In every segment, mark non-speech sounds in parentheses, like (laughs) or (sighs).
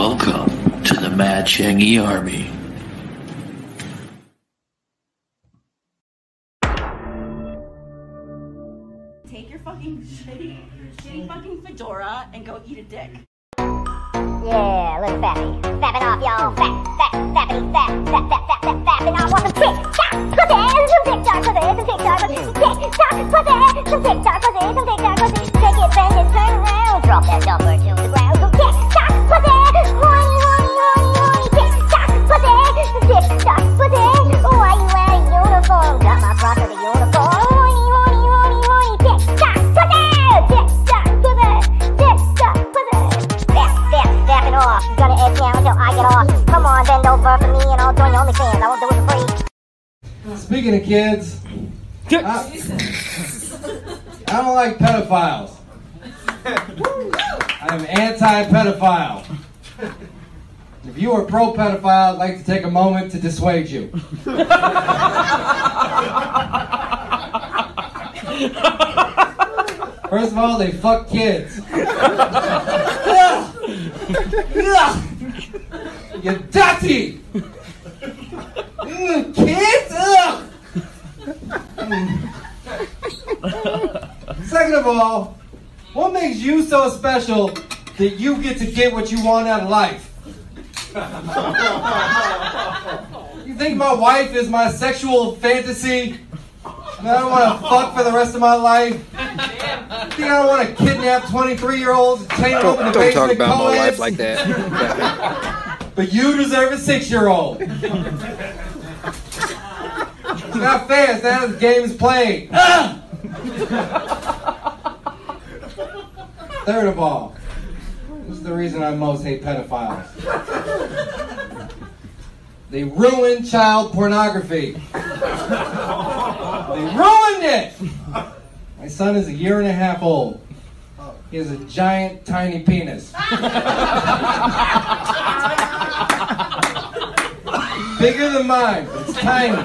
Welcome to the Mad Changi Army. Take your fucking shitty, shitty fucking fedora and go eat a dick. Yeah, little fatty. Fapping off, y'all. Fat, fat, fappity, fat, fat, fat, fat, fat, fapping off. Want some TikTok pussy, some TikTok pussy, some TikTok pussy, TikTok pussy, some TikTok pussy, some TikTok pussy. Take it, bend it, turn around, drop that dumper to the ground. Some TikTok Speaking of kids, I, I don't like pedophiles. (laughs) I'm anti-pedophile. If you are pro-pedophile, I'd like to take a moment to dissuade you. First of all, they fuck kids. you dirty! Kids? Second of all, what makes you so special that you get to get what you want out of life? You think my wife is my sexual fantasy? And I don't want to fuck for the rest of my life? You think I don't want to kidnap 23 year olds and chain them up in the Don't, don't talk about my wife like that. (laughs) But you deserve a six year old. It's not fair. It's not how the game is played. (laughs) Third of all, this is the reason I most hate pedophiles. They ruin child pornography. They ruined it! My son is a year and a half old. He has a giant, tiny penis. Bigger than mine. It's tiny.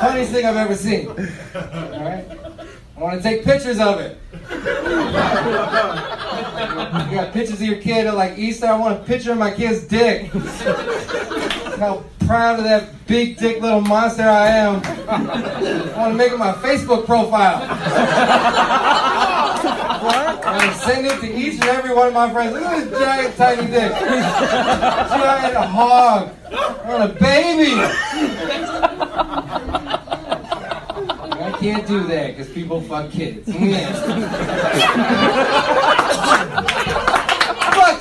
Funniest thing I've ever seen. All right. I want to take pictures of it. You got pictures of your kid at like Easter. I want a picture of my kid's dick. How proud of that big dick little monster I am. I want to make it my Facebook profile. I'm gonna send it to each and every one of my friends. Look at this giant tiny dick. Giant hog. On a baby. I can't do that because people fuck kids. (laughs) Fuck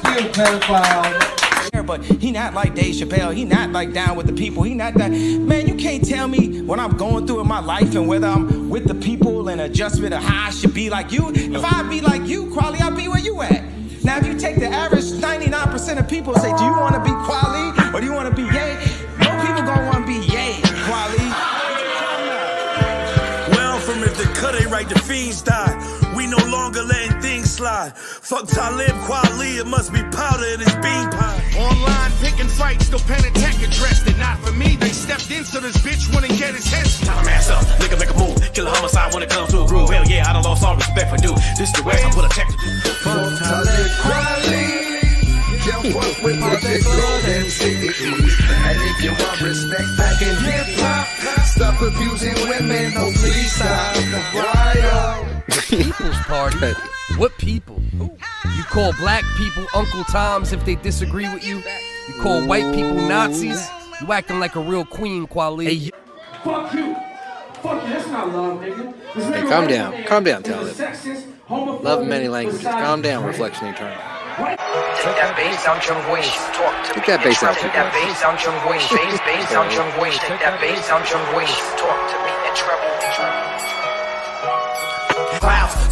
you, pedophile. But he not like Dave Chappelle. He not like down with the people. He not that man. You can't tell me what I'm going through in my life and whether I'm with the people and adjustment of how I should be like you. If I be like you, Kweli, I'll be where you at. Now, if you take the average 99% of people and say, do you want to be Kweli or do you want to be Yay? No people gonna want to be Yay, Kweli. Right, the fiends die. We no longer letting things slide. Fuck Talib Kweli, it must be powder in his bean pie. Online picking fights, still pen and tech addressed it. Not for me, they stepped into this bitch, wanna get his head Time to mass up, nigga make a move. Kill a homicide when it comes to a groove. Hell yeah, I done lost all respect for dude. This the West, I put a tech to. Fuck Talib Can't work with my big blood MCs. And if you want respect back in hip hop, stop abusing women, no please stop. Why People's party. What people? You call black people Uncle Toms if they disagree with you. You call white people Nazis. You acting like a real queen, Kweli. Fuck you. Fuck you. That's not love, nigga. This Hey, calm down. there Calm down, Talib. Love in many languages. Calm down, prick. Reflection Eternal. Take that bass out your voice. Talk to Take me. that bass out Take that bass out your voice. Bass, bass out your voice. Take that bass out your voice. Talk to me in treble.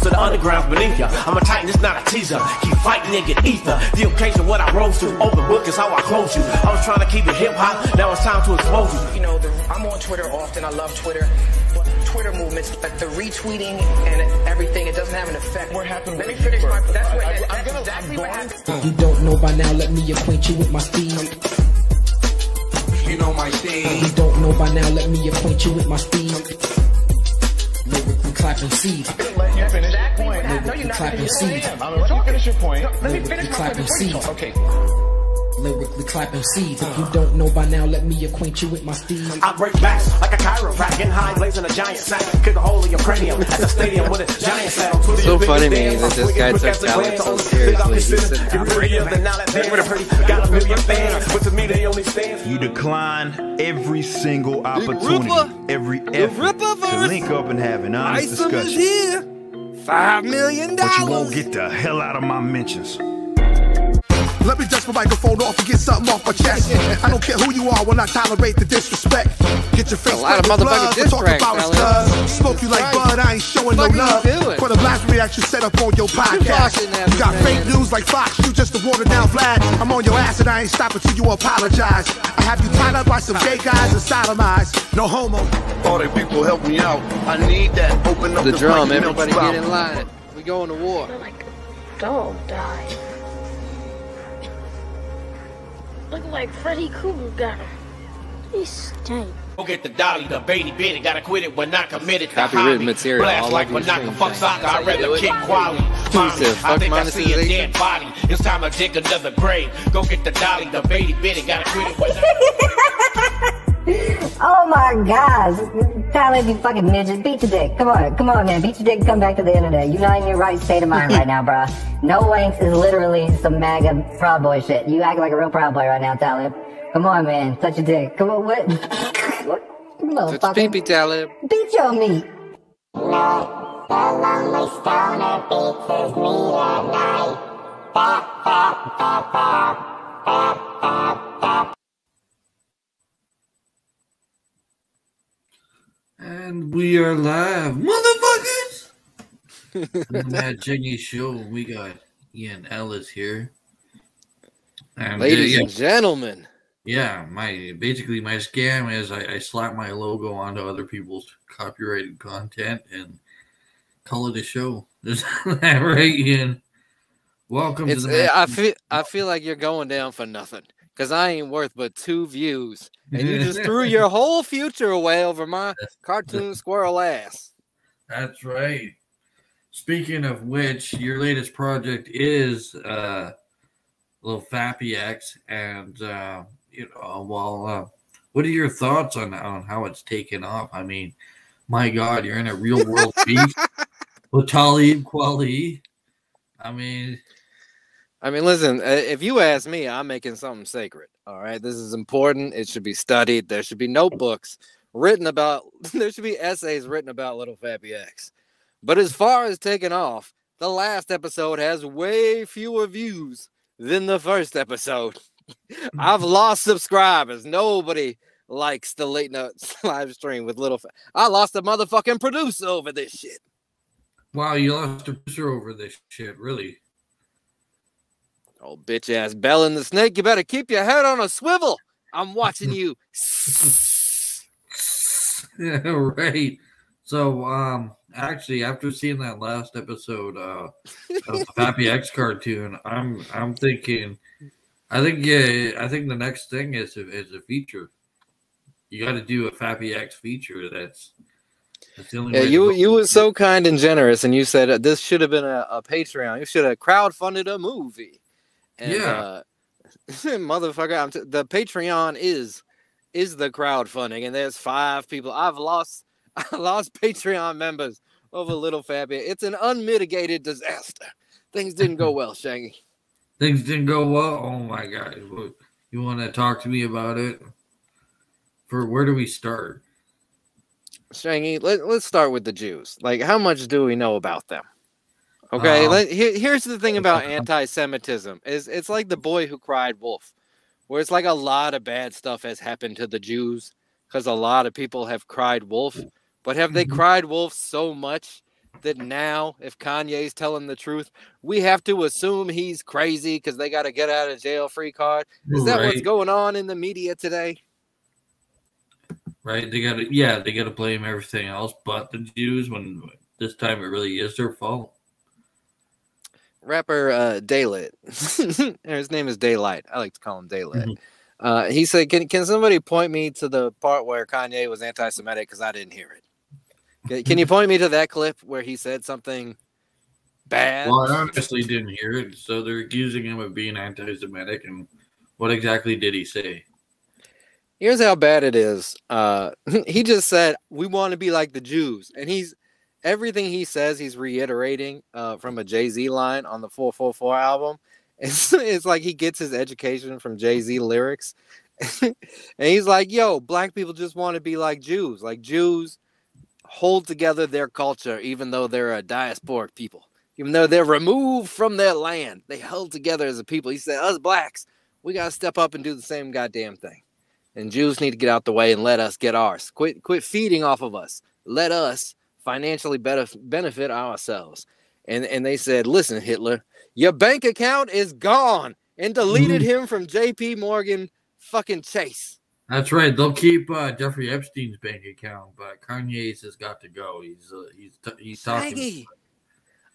Clouds, so the underground's beneath ya. I'm a titan, it's not a teaser. Keep fighting, nigga, ether. The occasion what I rose to. Open book is how I close you. I was trying to keep it hip hop, now it's time to expose you. You know, the, I'm on Twitter often. I love Twitter. But Twitter movements, like the retweeting and everything, it doesn't have an effect. What happened? Let me finish my. That's what. That's exactly what happened. If you don't know by now, let me acquaint you with my speed. You know my If you don't know by now, let me acquaint you with my speed. Lyrically clap MC. Let you finish that point. No, you're not clap finishing MC. your point. I'm letting you finish your point. Let me Lyrically finish my point. MC. Okay. Lyrically clap MCs. If you don't know by now, let me acquaint you with my steed. I break backs like a chiropractor, getting high, blazing a giant sack. Kick a hole in your cranium at the stadium with a giant saddle. Twitter So funny to me dance. that this I'm guy took quick as a talent so seriously. He said, You're prettier than now that thing with a pretty. Got a million fans, but to me they only stand. You decline every single opportunity, every effort to link up and have an honest Isom is discussion. here. Five million But you won't get the hell out of my mentions. Let me dust my microphone off and get something off my chest. I don't care who you are, will not tolerate the disrespect. Get your face A lot of wet with motherfucking blood, diss talk about Alan. studs. Smoke you like bud, I ain't showing no What the love. you doing? For the blasphemy that you set up on your podcast. You got me, fake news like Fox, you just a watered down flag. I'm on your ass and I ain't stopping till you apologize. I have you tied up by some gay guys and sodomized. No homo. All the people help me out. I need that. Open up The the drum, everybody get in line. We going to war. Dog died. Look like Freddy Krueger got him. He stank. Go get the dolly, the baby bitty. Gotta quit it when not committed. to Copywritten hobby. material, Blast all like over when not stream. fuck soccer. I'd rather kick quality. Mommy, I fuck think I see a monetization. dead body. It's time to dig another grave. Go get the dolly, the baby bitty. Gotta quit it when not (laughs) Oh my gosh. Tyler, you fucking midget. Beat your dick. Come on. Come on, man. Beat your dick and come back to the internet. You're not in your right state of mind right now, bruh. No wanks is literally some MAGA Proud Boy shit. You act like a real Proud Boy right now, Tyler. Come on, man. Touch your dick. Come on, what? what? Touch Motherfucker. pee-pee, Talib. Beat your meat. The lonely stoner beats his meat at night. Fap, fap, fap, fap, fap, fap, fap. And we are live, motherfuckers! (laughs) the Matt Jiggy Show. We got Ian Ellis here. And, uh, Ladies yeah, and gentlemen. yeah, my basically my scam is I, I slap my logo onto other people's copyrighted content and call it a show. (laughs) Is that right, Ian? Welcome It's, to the eh, I feel I feel like you're going down for nothing because I ain't worth but two views, and you just threw your (laughs) whole future away over my cartoon squirrel ass. That's right. Speaking of which, your latest project is uh, little Fappy X, and uh, you know, well, uh, what are your thoughts on on how it's taken off? I mean, my God, you're in a real world beef (laughs) with Talib Kweli. I mean, I mean, listen, uh, if you ask me, I'm making something sacred. All right. This is important. It should be studied. There should be notebooks written about, (laughs) there should be essays written about Little Fappy X. But as far as taking off, the last episode has way fewer views than the first episode. (laughs) I've lost subscribers. Nobody likes the late night (laughs) live stream with Little. Fa- I lost a motherfucking producer over this shit. wow, you lost a producer over this shit, really? Oh, bitch ass Bell and the Snake, you better keep your head on a swivel. I'm watching (laughs) you. Yeah, (laughs) right. So, um, actually, after seeing that last episode uh, of the Fappy (laughs) X cartoon, I'm I'm thinking, I think yeah, I think the next thing is a, is a feature. You got to do a Fappy X feature. That's that's the only Yeah, you you were so kind and generous, and you said uh, this should have been a, a Patreon. You should have crowdfunded a movie. And, Yeah. uh, (laughs) motherfucker, I'm t- the Patreon is is the crowdfunding, and there's five people. I've lost (laughs) I lost Patreon members over Little Fabi. It's an unmitigated disaster. Things didn't go (laughs) well, Shaggy. Things didn't go well. Oh my god! You want to talk to me about it? For where do we start? Shaggy, let, let's start with the Jews. Like, how much do we know about them? Okay, uh, let, here, here's the thing about anti-Semitism: is it's like the boy who cried wolf, where it's like a lot of bad stuff has happened to the Jews because a lot of people have cried wolf, but have they mm-hmm. cried wolf so much that now, if Kanye's telling the truth, we have to assume he's crazy because they got to get out of jail free card? Is that what's going on in the media today? Right? They got to yeah, they got to blame everything else but the Jews when this time it really is their fault. Rapper uh Daylit. (laughs) His name is Daylight. I like to call him Daylit. Mm-hmm. Uh he said, Can can somebody point me to the part where Kanye was anti Semitic? Because I didn't hear it. Can, can you point me to that clip where he said something bad? Well, I honestly didn't hear it, so they're accusing him of being anti-Semitic. And what exactly did he say? Here's how bad it is. Uh, (laughs) he just said we want to be like the Jews, and he's everything he says he's reiterating uh, from a Jay Z line on the 444 album. (laughs) It's, it's like he gets his education from Jay Z lyrics, (laughs) and he's like, "Yo, black people just want to be like Jews. Like Jews hold together their culture, even though they're a diasporic people." even though they're removed from their land, they held together as a people. He said, Us blacks, we got to step up and do the same goddamn thing. And Jews need to get out the way and let us get ours. Quit, quit feeding off of us. Let us financially better benefit ourselves. And, and they said, Listen, Hitler, your bank account is gone and deleted him from JP Morgan fucking Chase. That's right. They'll keep uh, Jeffrey Epstein's bank account, but Kanye's has got to go. He's uh, he's t- he's talking. Shaggy.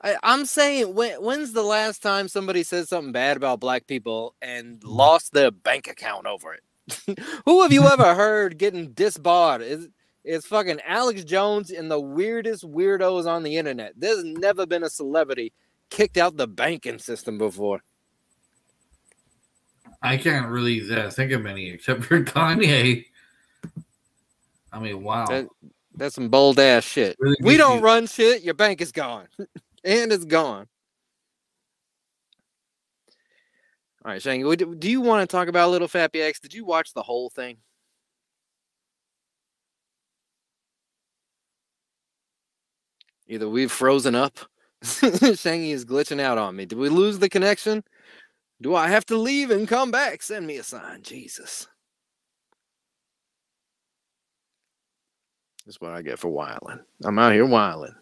I, I'm saying, when, when's the last time somebody said something bad about black people and lost their bank account over it? (laughs) Who have you ever heard getting disbarred? It's, it's fucking Alex Jones and the weirdest weirdos on the internet. There's never been a celebrity kicked out the banking system before. I can't really uh, think of any except for (laughs) Kanye. I mean, wow. That, that's some bold ass shit. Really we don't you- run shit. Your bank is gone. (laughs) and it's gone. All right, Shane, do you want to talk about Little Fappy X? Did you watch the whole thing? Either we've frozen up. (laughs) Shangy is glitching out on me. Did we lose the connection? Do I have to leave and come back? Send me a sign, Jesus. That's what I get for whiling. I'm out here whiling.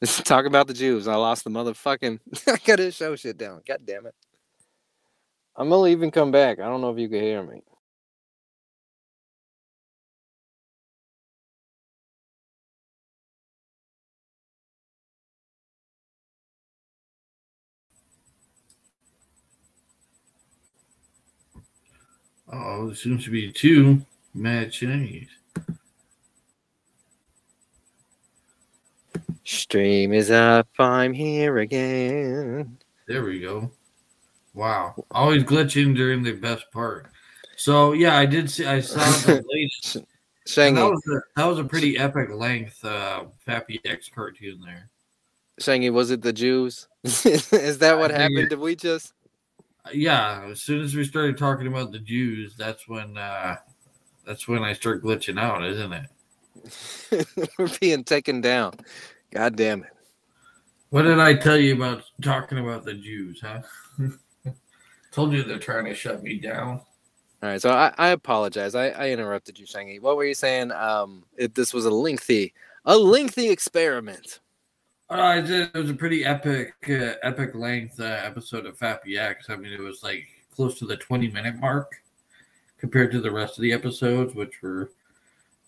Let's Talk about the Jews. I lost the motherfucking. (laughs) I gotta show shit down. God damn it. I'm gonna leave and come back. I don't know if you can hear me. Oh, there seems to be two mad Chinese. Stream is up. I'm here again. There we go. Wow, always glitching during the best part. So yeah, I did see. I saw the (laughs) latest. and that was a, that was a pretty epic length uh, Fappy X cartoon there. Shangy, was it the Jews? (laughs) is that what I happened? Did we just? Yeah, as soon as we started talking about the Jews, that's when uh, that's when I start glitching out, isn't it? (laughs) We're being taken down. God damn it. What did I tell you about talking about the Jews, huh? (laughs) Told you they're trying to shut me down. All right, so I, I apologize. I, I interrupted you, Shangy. What were you saying? Um, if this was a lengthy, a lengthy experiment. Uh, it was a pretty epic, uh, epic length uh, episode of Fappy X. I mean, it was like close to the 20 minute mark compared to the rest of the episodes, which were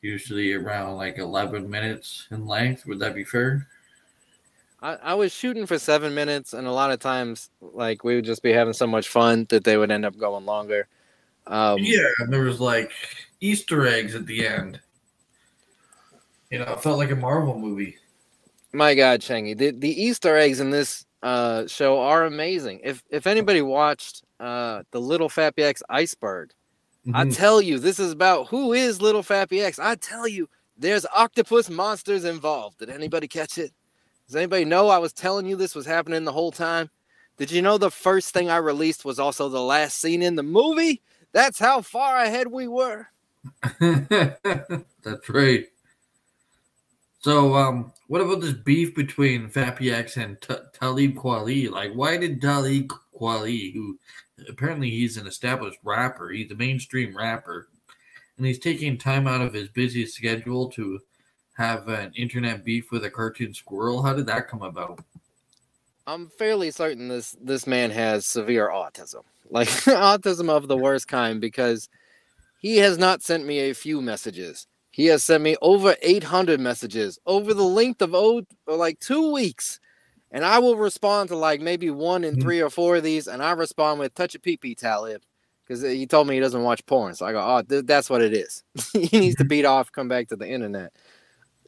usually around like 11 minutes in length. Would that be fair? I, I was shooting for seven minutes, and a lot of times, like we would just be having so much fun that they would end up going longer. Um, yeah, and there was like Easter eggs at the end. You know, it felt like a Marvel movie. My God, Shangy, the, the Easter eggs in this uh, show are amazing. If if anybody watched uh, the Little Fappy X Iceberg, I Mhm. tell you, this is about who is Little Fappy X. I tell you, there's octopus monsters involved. Did anybody catch it? Does anybody know I was telling you this was happening the whole time? Did you know the first thing I released was also the last scene in the movie? That's how far ahead we were. (laughs) That's right. So, um, what about this beef between Fappy X and T- Talib Kweli? Like, why did Talib Kweli, who apparently he's an established rapper, he's a mainstream rapper, and he's taking time out of his busy schedule to have an internet beef with a cartoon squirrel? How did that come about? I'm fairly certain this this man has severe autism, like (laughs) autism of the worst kind, because he has not sent me a few messages. He has sent me over 800 messages over the length of oh, like two weeks, and I will respond to like maybe one in mm-hmm. three or four of these, and I respond with "touch a pee pee, Talib," because uh, he told me he doesn't watch porn. So I go, "Oh, th- that's what it is. (laughs) he needs to mm-hmm. beat off, come back to the internet."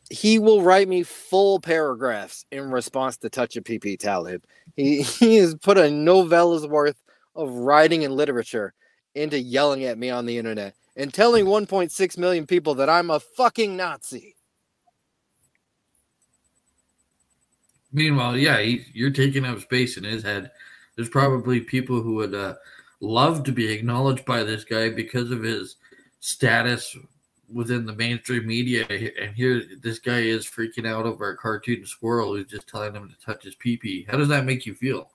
he will write me full paragraphs in response to Touch a PP Talib. He he has put a novella's worth of writing and literature into yelling at me on the internet and telling 1.6 million people that I'm a fucking Nazi. Meanwhile, yeah, he, you're taking up space in his head. There's probably people who would uh, love to be acknowledged by this guy because of his status within the mainstream media. And here, this guy is freaking out over a cartoon squirrel who's just telling him to touch his pee pee. How does that make you feel?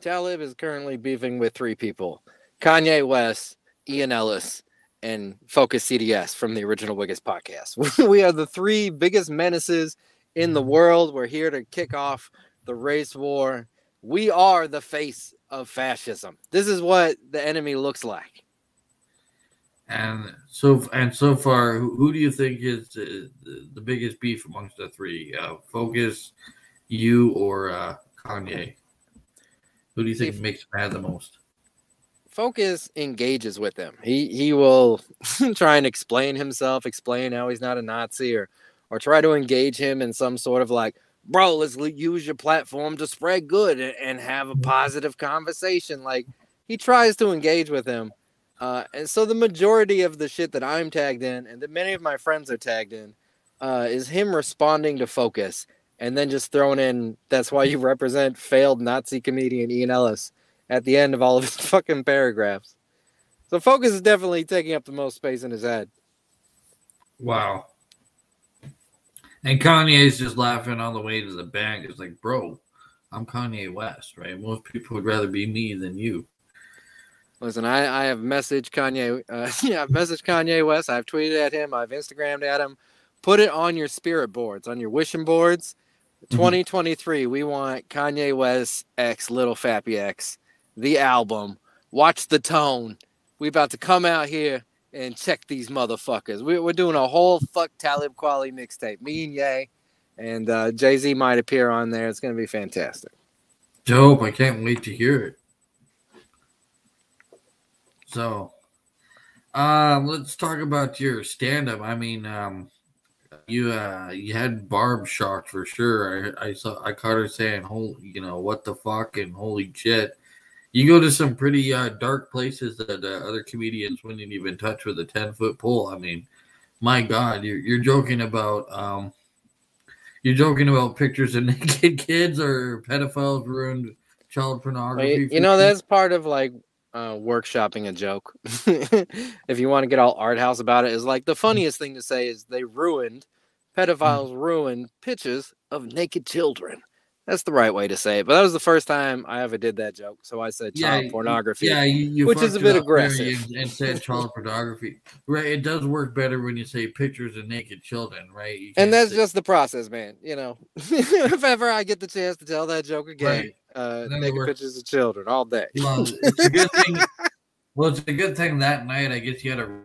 Talib is currently beefing with three people Kanye West, Ian Ellis, and Focus CDS from the original Wiggins podcast. (laughs) we are the three biggest menaces in the world. We're here to kick off the race war. We are the face of fascism. This is what the enemy looks like. And so and so far, who, who do you think is the, the, the biggest beef amongst the three? Uh, Focus, you, or uh, Kanye? Who do you think makes mad the most? Focus engages with him. He he will (laughs) try and explain himself, explain how he's not a Nazi, or or try to engage him in some sort of like, bro, let's use your platform to spread good and, and have a positive conversation. Like he tries to engage with him. Uh, and so the majority of the shit that I'm tagged in and that many of my friends are tagged in uh, is him responding to Focus and then just throwing in that's why you represent failed Nazi comedian Ian Ellis at the end of all of his (laughs) fucking paragraphs. So Focus is definitely taking up the most space in his head. Wow. And Kanye's just laughing on the way to the bank. It's like, bro, I'm Kanye West, right? Most people would rather be me than you. Listen, I, I have messaged Kanye. Uh, (laughs) yeah, I've messaged Kanye West. I've tweeted at him. I've Instagrammed at him. Put it on your spirit boards, on your wishing boards. Mm-hmm. 2023, we want Kanye West X Little Fappy X, the album. Watch the tone. We about to come out here and check these motherfuckers. We, are doing a whole fuck Talib Kweli mixtape. Me and Ye, and uh, Jay Z might appear on there. It's gonna be fantastic. Dope! I can't wait to hear it. So, um, let's talk about your stand-up. I mean, um, you uh you had Barb shocked for sure. I, I saw I caught her saying, "Holy, you know what the fuck?" and "Holy shit." You go to some pretty uh, dark places that uh, other comedians wouldn't even touch with a ten foot pole. I mean, my God, you're you're joking about um, you're joking about pictures of (laughs) naked kids or pedophiles ruined child pornography. You know that's part of like uh, workshopping a joke. (laughs) if you want to get all art house about it, is like the funniest thing to say is they ruined pedophiles ruined pictures of naked children. That's the right way to say it. But that was the first time I ever did that joke. So I said child yeah, pornography, yeah, you, you which is a bit aggressive. And said child (laughs) pornography. Right. It does work better when you say pictures of naked children, right? And that's say... just the process, man. You know, (laughs) if ever I get the chance to tell that joke again, right. uh, naked pictures of children all day. Well, it's a good thing. (laughs) well, it's a good thing that night. I guess you had a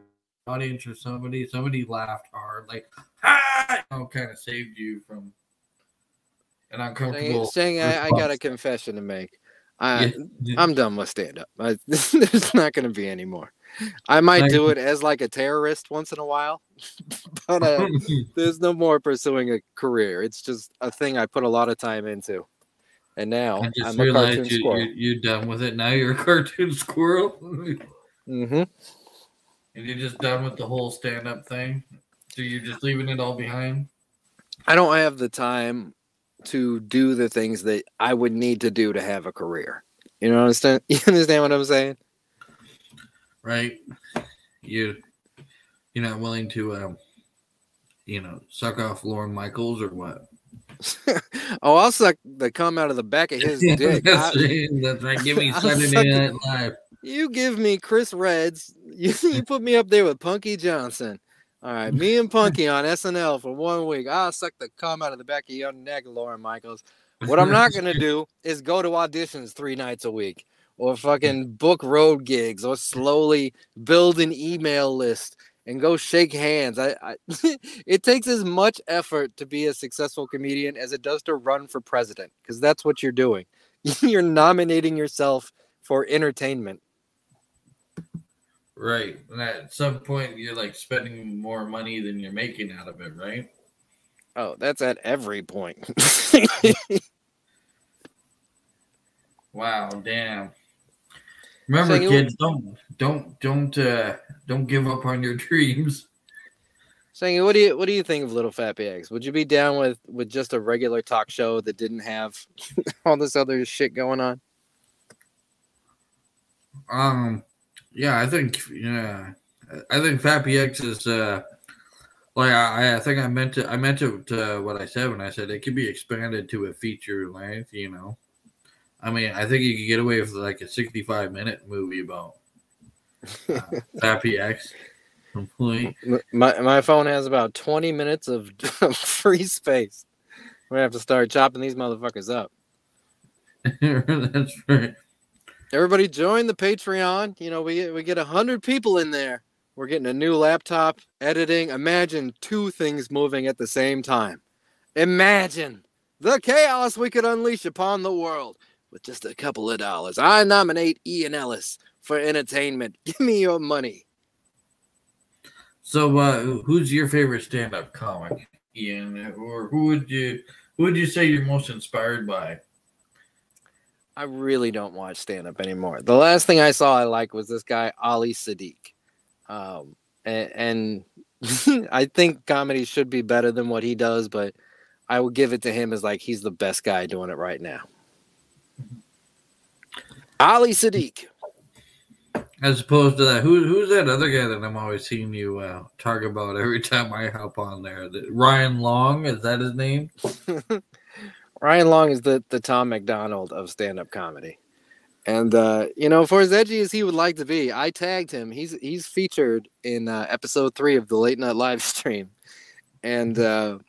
audience or somebody. Somebody laughed hard, like, ah, you know, kind of saved you from an uncomfortable. Saying, saying I, I, got a confession to make. I, yeah. I'm done with stand up. (laughs) There's not going to be any more. I might do it as like a terrorist once in a while, (laughs) but uh, (laughs) there's no more pursuing a career. It's just a thing I put a lot of time into. And now I just I'm realized you, you, you're done with it. Now you're a cartoon squirrel. mm-hmm. And you're just done with the whole stand up thing? So you're just leaving it all behind? I don't have the time to do the things that I would need to do to have a career. You know understand? (laughs) You understand what I'm saying? Right. You you're not willing to um you know suck off Lorne Michaels or what? (laughs) oh, I'll suck the cum out of the back of his (laughs) dick. that's, I, that's right. Give me Saturday Night Live. You give me Chris Reds. You, you put me up there with Punkie Johnson. All right, me and Punkie on SNL for one week. I'll suck the cum out of the back of your neck, Lorne Michaels. What I'm not gonna do (laughs) is go to auditions three nights a week, or fucking book road gigs, or slowly build an email list and go shake hands. I, I (laughs) it takes as much effort to be a successful comedian as it does to run for president, because that's what you're doing. (laughs) you're nominating yourself for entertainment. Right. And at some point, you're like spending more money than you're making out of it, right? Oh, that's at every point. (laughs) Wow, damn. Remember, So kids, don't don't don't uh don't give up on your (laughs) dreams. Saying, what do you what do you think of Little Fat Eggs? Would you be down with with just a regular talk show that didn't have (laughs) all this other shit going on? Um, yeah, I think yeah, I think Fappy X is uh like I, I think I meant to I meant to, to what I said when I said it could be expanded to a feature length. You know, I mean, I think you could get away with like a sixty-five minute movie about uh, Fappy X. Complete. My my phone has about twenty minutes of (laughs) of free space. We're gonna have to start chopping these motherfuckers up. (laughs) That's right. Everybody join the Patreon. You know, we we get hundred people in there. We're getting a new laptop, editing. Imagine two things moving at the same time. Imagine the chaos we could unleash upon the world with just a couple of dollars. I nominate Ian Ellis for entertainment. (laughs) Give me your money. So, uh, who's your favorite stand-up comic, Ian, or who would you who would you say you're most inspired by? I really don't watch stand up anymore. The last thing I saw I like was this guy Ali Siddiq, um, and, and (laughs) I think comedy should be better than what he does, but I will give it to him as like he's the best guy doing it right now. Ali Siddiq. As opposed to that, who who's that other guy that I'm always seeing you uh, talk about every (laughs) time I hop on there? The, Ryan Long is that his name? (laughs) Ryan Long is the the Tom MacDonald of stand up comedy. And uh, you know, for as edgy as he would like to be, I tagged him. He's he's featured in uh, episode three of the late night live (laughs) stream, and uh,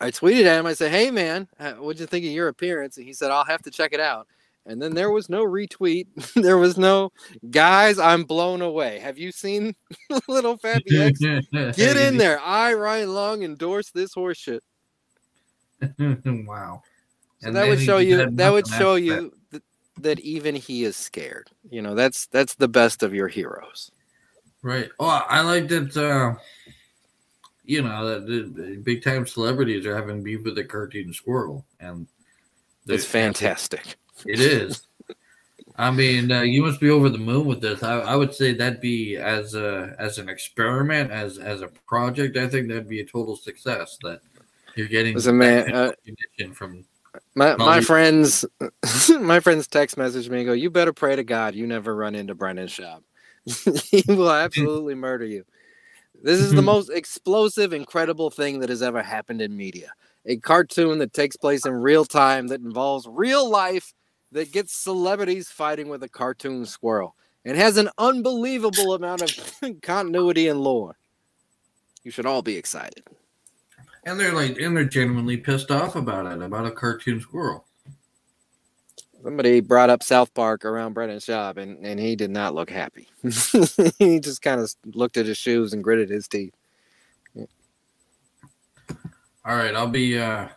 I tweeted at him. I said, "Hey man, uh, what'd you think of your appearance?" And he said, "I'll have to check it out." And then there was no retweet. (laughs) there was no guys. I'm blown away. Have you seen (laughs) Little Fappy X? Get in there. I Ryan Long endorse this horseshit. wow. So And that would show you. That would show you th- that even he is scared. You know, that's that's the best of your heroes. Right. Oh, I like that. Uh, you know, that big time celebrities are having beef with the cartoon squirrel, and It's fantastic. It is. I mean, uh, you must be over the moon with this. I, I would say that'd be as a as an experiment, as as a project. I think that'd be a total success. That you're getting Listen, man, uh, from My my friends, (laughs) my friends text message me and go, "You better pray to God you never run into Brendan Schaub. (laughs) he will mm-hmm. absolutely murder you." This is the mm-hmm. most explosive, incredible thing that has ever happened in media. A cartoon that takes place in real time, that involves real life, that gets celebrities fighting with a cartoon squirrel, and has an unbelievable amount of (laughs) continuity and lore. You should all be excited. And they're like and they're genuinely pissed off about it about a cartoon squirrel. Somebody brought up South Park around Brendan Schaub, and, and he did not look happy. (laughs) he just kind of looked at his shoes and gritted his teeth. All right, I'll be uh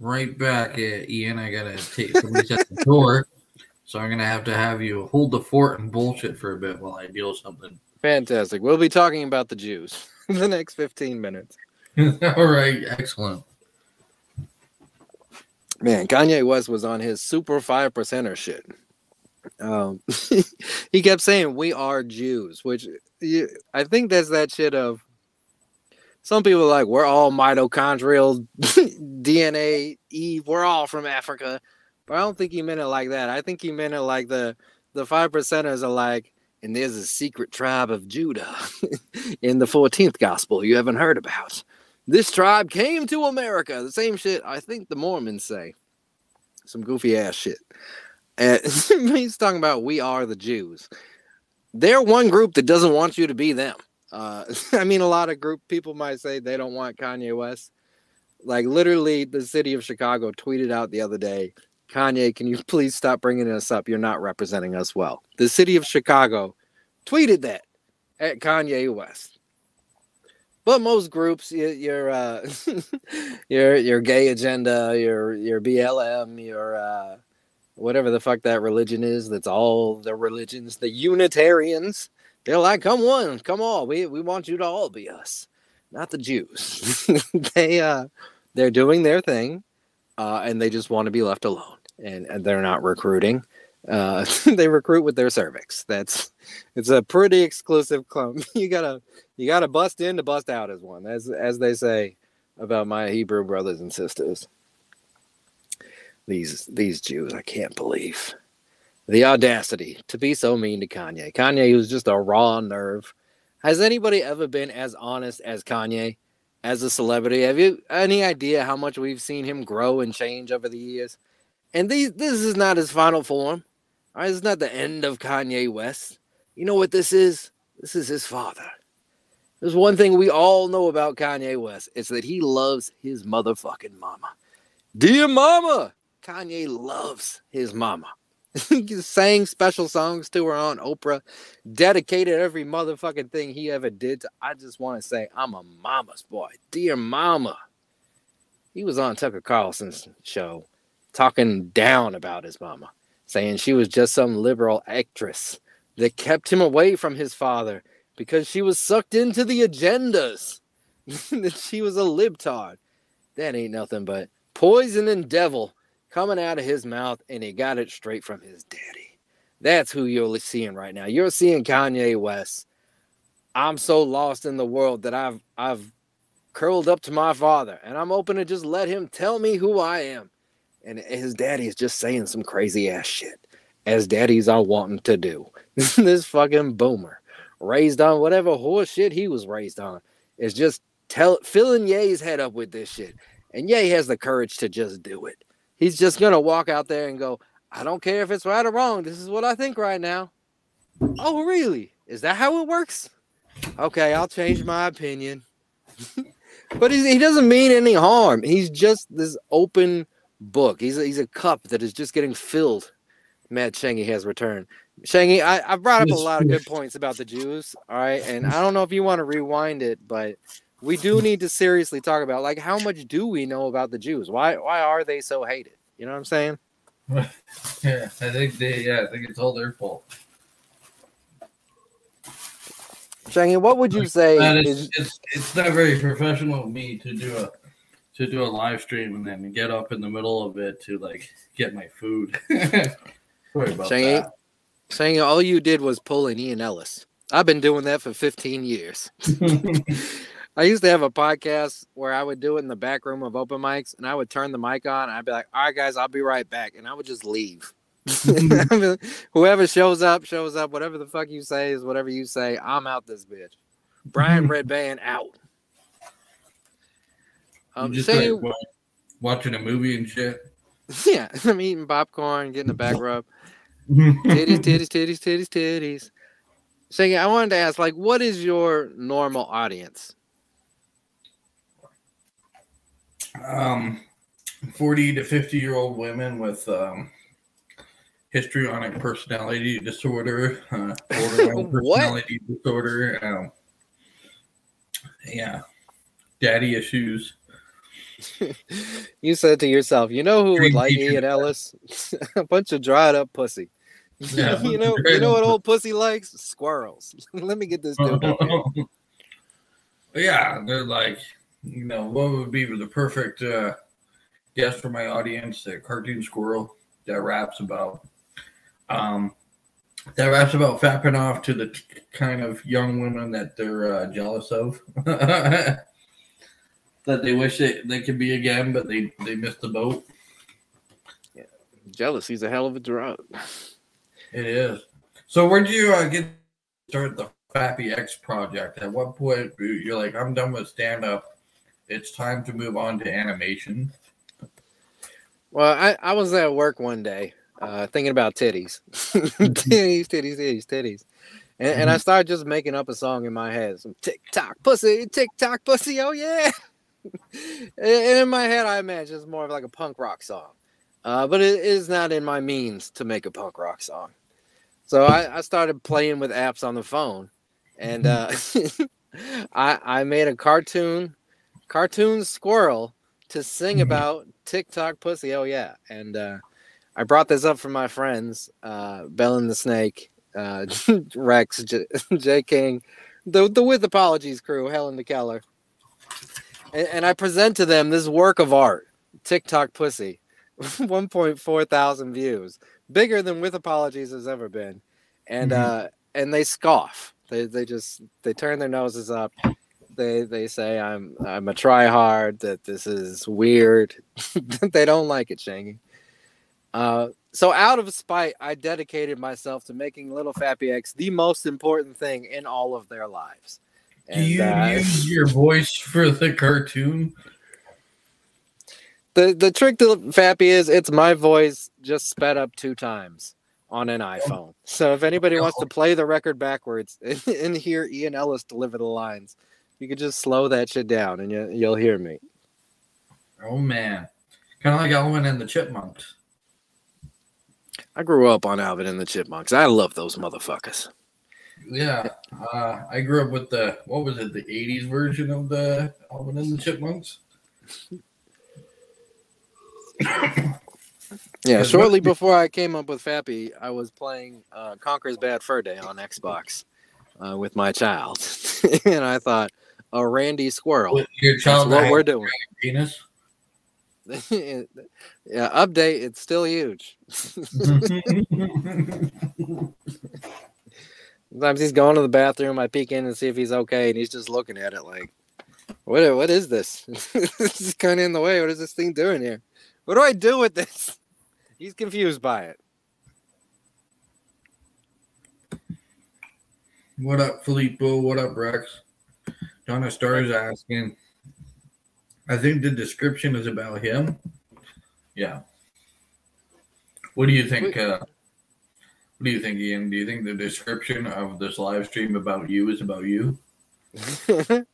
right back, uh, Ian. I gotta take somebody's at the door, so I'm gonna have to have you hold the fort and bullshit for a bit while I deal with something. Fantastic. We'll be talking about the Jews in (laughs) the next 15 minutes. (laughs) All right, excellent. Man, Kanye West was on his super five percenter shit. Um, (laughs) he kept saying we are Jews, which I think that's that shit of some people like we're all mitochondrial (laughs) DNA Eve, we're all from Africa, but I don't think he meant it like that. I think he meant it like the the five percenters are like, and there's a secret tribe of Judah in the 14th gospel you haven't heard about. This tribe came to America. The same shit I think the Mormons say. Some goofy ass shit. And (laughs) he's talking about we are the Jews. They're one group that doesn't want you to be them. Uh, (laughs) I mean, a lot of group people might say they don't want Kanye West. Like literally, the city of Chicago tweeted out the other day, Kanye, can you (laughs) please stop bringing us up? You're not representing us well. The city of Chicago tweeted that at Kanye West. But most groups, your your uh, (laughs) your your gay agenda, your your BLM, your uh, whatever the fuck that religion is, that's all the religions, the Unitarians. They're like, come on, come all. we we want you to all be us. not the Jews. (laughs) they uh they're doing their thing, uh, and they just want to be left alone, and, and they're not recruiting. Uh, (laughs) they recruit with their cervix. That's it's a pretty exclusive club. (laughs) You gotta you gotta bust in to bust out as one, as as they say about my Hebrew brothers and sisters. These these Jews, I can't believe the audacity to be so mean to Kanye. Kanye was just a raw nerve. Has anybody ever been as honest as Kanye as a celebrity? Have you any idea how much we've seen him grow and change over the years? And these this is not his final form. Uh, right, this is not the end of Kanye West. You know what this is? This is his father. There's one thing we all know about Kanye West. It's that he loves his motherfucking mama. Dear mama, Kanye loves his mama. (laughs) he sang special songs to her on Oprah, dedicated every motherfucking thing he ever did. To, I just want to say, I'm a mama's boy. Dear mama. He was on Tucker Carlson's show talking down about his mama, saying she was just some liberal actress that kept him away from his father because she was sucked into the agendas. (laughs) that she was a libtard. That ain't nothing but poison and devil coming out of his mouth, and he got it straight from his daddy. That's who you're seeing right now. You're seeing Kanye West. I'm so lost in the world that I've I've curled up to my father, and I'm open to just let him tell me who I am. And his daddy is just saying some crazy ass shit, as daddies are wanting to do. (laughs) this fucking boomer, raised on whatever horse shit he was raised on, is just tell filling Ye's head up with this shit. And Ye has the courage to just do it. He's just gonna walk out there and go, I don't care if it's right or wrong. This is what I think right now. Oh, really? Is that how it works? Okay, I'll change my opinion. (laughs) but he doesn't mean any harm. He's just this open book. He's a, he's a cup that is just getting filled. Matt Shangy has returned. Shangy, I, I brought up a lot of good points about the Jews. All right. And I don't know if you want to rewind it, but we do need to seriously talk about like how much do we know about the Jews? Why why are they so hated? You know what I'm saying? (laughs) yeah, I think they. Yeah, I think it's all their fault. Shangy, what would you say? It's, Is, it's it's not very professional of me to do a to do a live stream and then get up in the middle of it to like get my food. (laughs) Sorry about Shangy, that. Shangy, all you did was pull an Ian Ellis. I've been doing that for 15 years. (laughs) I used to have a podcast where I would do it in the back room of open mics, and I would turn the mic on. And I'd be like, "All right, guys, I'll be right back," and I would just leave. (laughs) Whoever shows up, shows up. Whatever the fuck you say is whatever you say. I'm out this bitch. Brian Redband out. Um, just say- like, watching a movie and shit. (laughs) yeah, (laughs) I'm eating popcorn, getting a back rub. (laughs) titties, titties, titties, titties, titties. Saying, I wanted to ask, like, what is your normal audience? um, 40 to 50 year old women with um, histrionic personality disorder, uh, borderline personality disorder. Um, yeah, daddy issues. (laughs) You said to yourself, you know who would like. Ian Ellis? (laughs) a bunch of dried up pussy. (laughs) Yeah, you know, you know what old pussy likes? Squirrels. Let me get this dude. yeah, they're like, you know, what would be the perfect uh, guest for my audience? A cartoon squirrel that raps about, um, that raps about fapping off to the t- kind of young women that they're uh, jealous of, that they wish they, they could be again, but they they missed the boat. Yeah. Jealousy's a hell of a drug. It is. So where'd you uh, get start the Fappy X project? At what point you're like, I'm done with stand up. It's time to move on to animation. Well, I, I was at work one day uh, thinking about titties. (laughs) titties, titties, titties, titties. And, and I started just making up a song in my head. Some tick tock pussy, tick tock pussy, oh yeah. And in my head, I imagine it's more of like a punk rock song. Uh, but it is not in my means to make a punk rock song. So I, I started playing with apps on the phone. And uh, (laughs) I, I made a cartoon, cartoon squirrel to sing about TikTok pussy. Oh yeah, and uh, I brought this up for my friends, uh, Bell and the Snake, uh, (laughs) Rex, J-, (laughs) J King, the the with apologies crew, Helen the Keller, and, and I present to them this work of art, TikTok pussy, (laughs) 1.4 thousand views, bigger than with apologies has ever been, and Mhm. uh, and they scoff. They they just they turn their noses up. They they say I'm I'm a try hard. That this is weird. (laughs) they don't like it, Shangy. Uh, so out of spite, I dedicated myself to making Little Fappy X the most important thing in all of their lives. Do you uh, use your voice for the cartoon? The the trick to Fappy is it's my voice just sped up two times on an iPhone. So if anybody wants to play the record backwards (laughs) and, and hear Ian Ellis deliver the lines, you could just slow that shit down and you, you'll hear me. Oh man, kind of like Alvin and the Chipmunks. I grew up on Alvin and the Chipmunks. I love those motherfuckers. Yeah, uh, I grew up with the what was it, the '80s version of the Alvin and the Chipmunks. Yeah, shortly before I came up with Fappy, I was playing uh, Conker's Bad Fur Day on Xbox uh, with my child, (laughs) and I thought a Randy Squirrel. With your child what we're doing. Penis. (laughs) yeah, update. It's still huge. (laughs) Sometimes he's going to the bathroom. I peek in and see if he's okay, and he's just looking at it like, "What? What is this? (laughs) this is kind of in the way. What is this thing doing here? What do I do with this?" (laughs) He's confused by it. What up, Filippo? What up, Rex? Donna Star's asking. I think the description is about him. Yeah. What do you think? Uh, what do you think, Ian? Do you think the description of this live stream about you is about you? (laughs)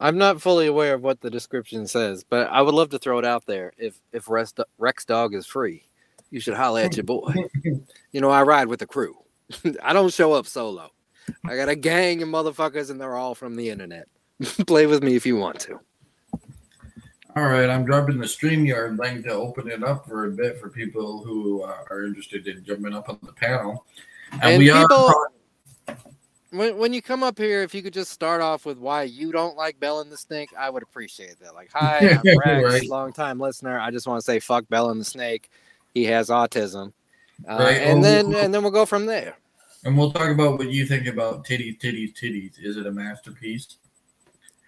I'm not fully aware of what the description says, but I would love to throw it out there. If if Rex, Rex Dog is free, you should holler at your boy. (laughs) you know, I ride with the crew. (laughs) I don't show up solo. I got a gang of motherfuckers, and they're all from the internet. Play with me if you want to. All right, I'm dropping the StreamYard link to open it up for a bit for people who uh, are interested in jumping up on the panel. And, And we people- are. When, when you come up here, if you could just start off with why you don't like Bell and the Snake, I would appreciate that. Like, hi, (laughs) I'm Rex, Right. long time listener. I just want to say fuck Bell and the Snake. He has autism, uh, Right, and oh, then well- and then we'll go from there. And we'll talk about what you think about titties, titties, titties. Is it a masterpiece?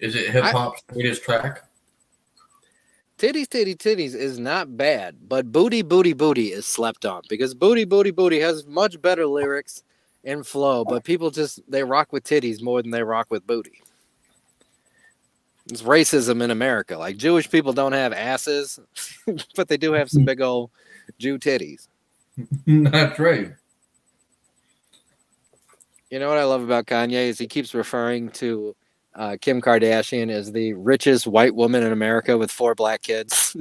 Is it hip hop's greatest track? Titties, titty, titties is not bad, but booty, booty, booty is slept on because booty, booty, booty has much better lyrics and flow, but people just they rock with titties more than they rock with booty. It's racism in America. Like Jewish people don't have asses, (laughs) but they do have some big old Jew titties. (laughs) That's right. You know what I love about Kanye is he keeps referring to uh, Kim Kardashian is the richest white woman in America with four black kids.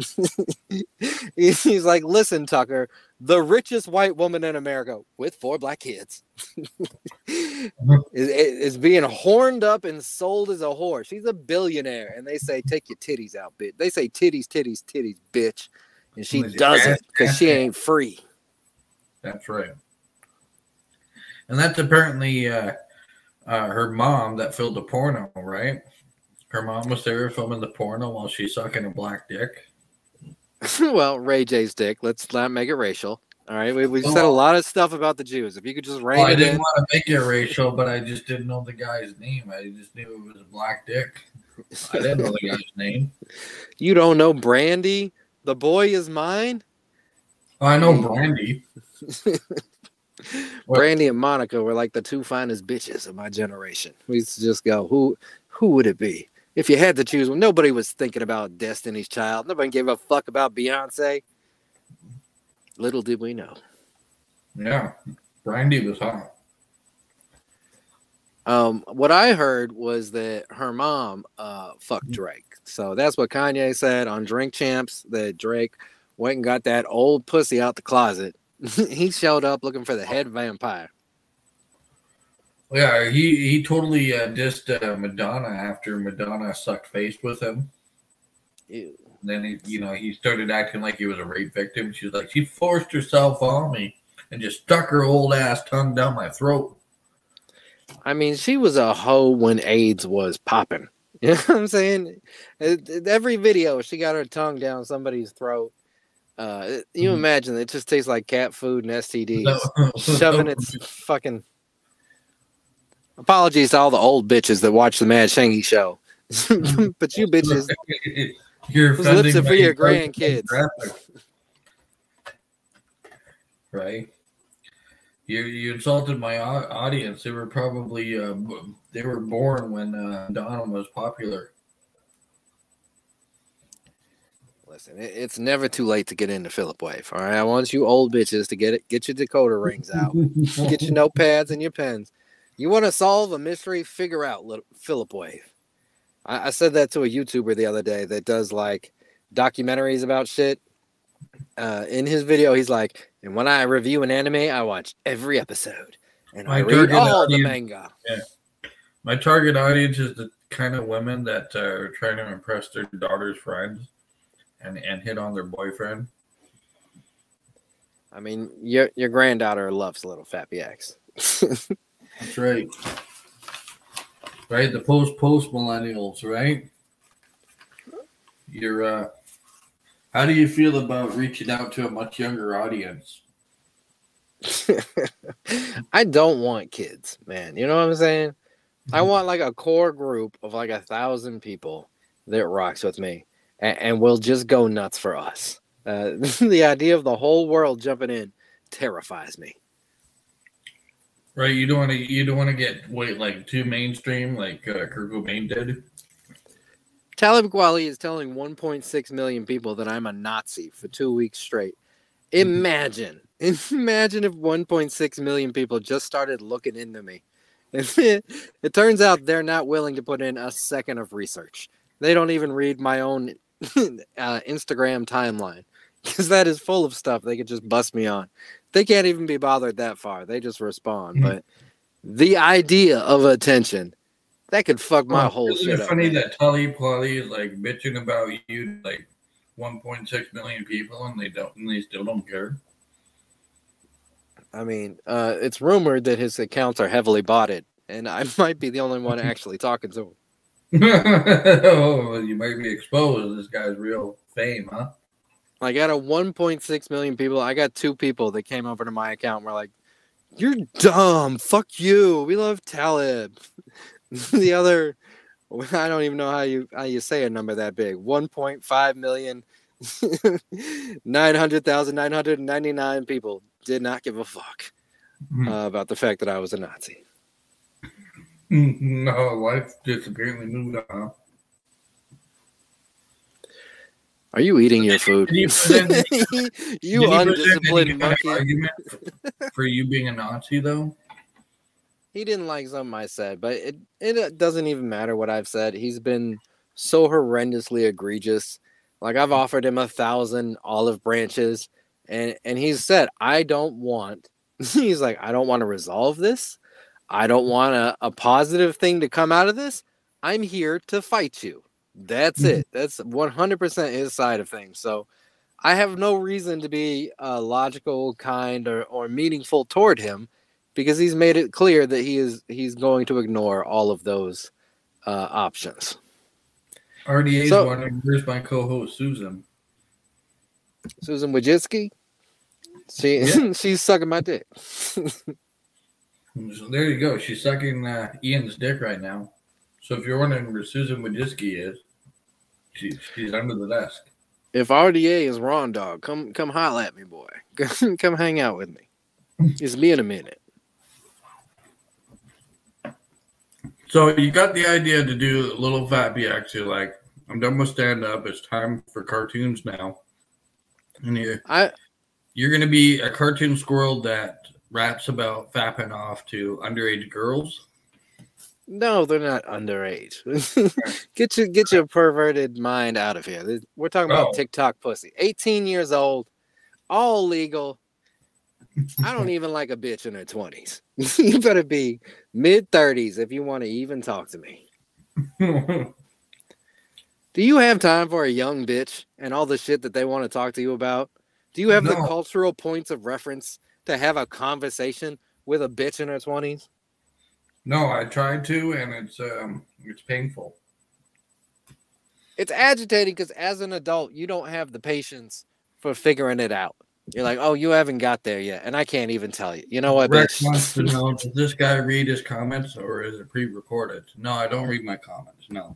(laughs) He's like, listen, Tucker, the richest white woman in America with four black kids (laughs) is, is being horned up and sold as a whore. She's a billionaire, and they say, take your titties out, bitch. They say, titties, titties, titties, bitch. And she doesn't because she ain't free. That's right. And that's apparently uh, uh, her mom that filled the porno, right? Her mom was there filming the porno while she's sucking a black dick. (laughs) well, Ray J's dick. Let's not make it racial. All right, we we said a lot of stuff about the Jews. If you could just rein Well, I didn't in. want to make it racial, but I just didn't know the guy's name. I just knew it was a black dick. I didn't know the (laughs) guy's name. You don't know Brandy? The boy is mine. I know Brandy. (laughs) (laughs) Brandy and Monica were like the two finest bitches of my generation. We used to just go, who who would it be? If you had to choose one, nobody was thinking about Destiny's Child. Nobody gave a fuck about Beyonce. Little did we know. Yeah, Brandy was hot. Um, what I heard was that her mom uh fucked Drake. So that's what Kanye said on Drink Champs that Drake went and got that old pussy out the closet. (laughs) he showed up looking for the head vampire. Yeah, he he totally uh, dissed uh, Madonna after Madonna sucked face with him. Ew. Then he, you know, he started acting like he was a rape victim. She was like, she forced herself on me and just stuck her old ass tongue down my throat. I mean, she was a hoe when AIDS was popping. (laughs) You know what I'm saying? Every video, she got her tongue down somebody's throat. Uh, you Mhm. imagine it just tastes like cat food and STDs, (laughs) No. shoving its (laughs) fucking. Apologies to all the old bitches that watch the Mad Shangy show, (laughs) but you bitches, You're those lips are for your grandkids. Right. You you insulted my audience. They were probably uh, they were born when uh, Donald was popular. Listen, it- it's never too late to get into Philip Wave. All right, I want you old bitches to get it. Get your decoder rings out. (laughs) get your notepads and your pens. You want to solve a mystery? Figure out little Philip Wave. I, I said that to a YouTuber the other day that does like documentaries about shit. Uh, in his video, he's like, "And when I review an anime, I watch every episode and I read all the manga." Yeah. My target audience is the kind of women that uh, are trying to impress their daughter's friends and, and hit on their boyfriend. I mean, your your granddaughter loves Little Fappy X. (laughs) That's right. Right, the post post millennials, right? You're uh how do you feel about reaching out to a much younger audience? (laughs) I don't want kids, man. You know what I'm saying? I Mm-hmm. want like a core group of like a thousand people that rocks with me, and, and will just go nuts for us. Uh, (laughs) the idea of the whole world jumping in terrifies me. Right, you don't want to you don't want to get wait like too mainstream like uh, Kurt Cobain did. Talib Kweli is telling 1.6 million people that I'm a Nazi for two weeks straight. Imagine, imagine if 1.6 million people just started looking into me. (laughs) it turns out they're not willing to put in a second of research. They don't even read my own (laughs) uh, Instagram timeline because that is full of stuff they could just bust me on. They can't even be bothered that far. They just respond. Mhm. But the idea of attention that could fuck my Oh, whole isn't shit it up. funny man. that Tully Polly is like bitching about you like 1.6 million people and they don't and they still don't care. I mean, uh, it's rumored that his accounts are heavily botted, and I (laughs) might be the only one (laughs) actually talking to him. (laughs) oh, you might be exposed this guy's real fame, huh? Like, out of 1.6 million people, I got two people that came over to my account and were like, You're dumb. Fuck you. We love Talib. (laughs) the other, (laughs) I don't even know how you how you say a number that big 1.5 million. 900,999 people did not give a fuck Hmm. uh, about the fact that I was a Nazi. Mm-hmm. no, life just apparently moved on. Are you eating your food? (laughs) (laughs) Did he present- you present undisciplined any kind of monkey. argument for you being a Nazi, though? He didn't like something I said, but it it doesn't even matter what I've said. He's been so horrendously egregious. Like I've offered him a thousand olive branches, and and he's said, I don't want. (laughs) He's like, I don't want to resolve this. I don't want a, a positive thing to come out of this. I'm here to fight you. That's it. That's 100% his side of things. So I have no reason to be uh, logical, kind, or, or meaningful toward him because he's made it clear that he is he's going to ignore all of those uh, options. RDA's So- wondering where's my co-host Susan. Susan Wojcicki, she Yeah. (laughs) she's sucking my dick. (laughs) So there you go. She's sucking uh, Ian's dick right now. So if you're wondering where Susan Wojcicki is, she, she's under the desk. if RDA is wrong, dog, come come holla at me, boy. (laughs) come hang out with me. It's me in a minute. So you got the idea to do a little Fappy X. You're like, I'm done with stand up. It's time for cartoons now. And you, I you're going to be a cartoon squirrel that raps about fapping off to underage girls. No, they're not underage. (laughs) get your get your perverted mind out of here. We're talking about Oh. TikTok pussy. 18 years old, all legal. I don't even like a bitch in her 20s. (laughs) you better be mid 30s if you want to even talk to me. (laughs) Do you have time for a young bitch and all the shit that they want to talk to you about? Do you have the cultural points of reference to have a conversation with a bitch in her 20s? no, I tried to, and it's um, it's painful. it's agitating because as an adult, you don't have the patience for figuring it out. You're like, oh, you haven't got there yet, and I can't even tell you. You know what, Rex bitch? wants to (laughs) know: Does this guy read his comments, or is it pre-recorded? No, I don't read my comments. No.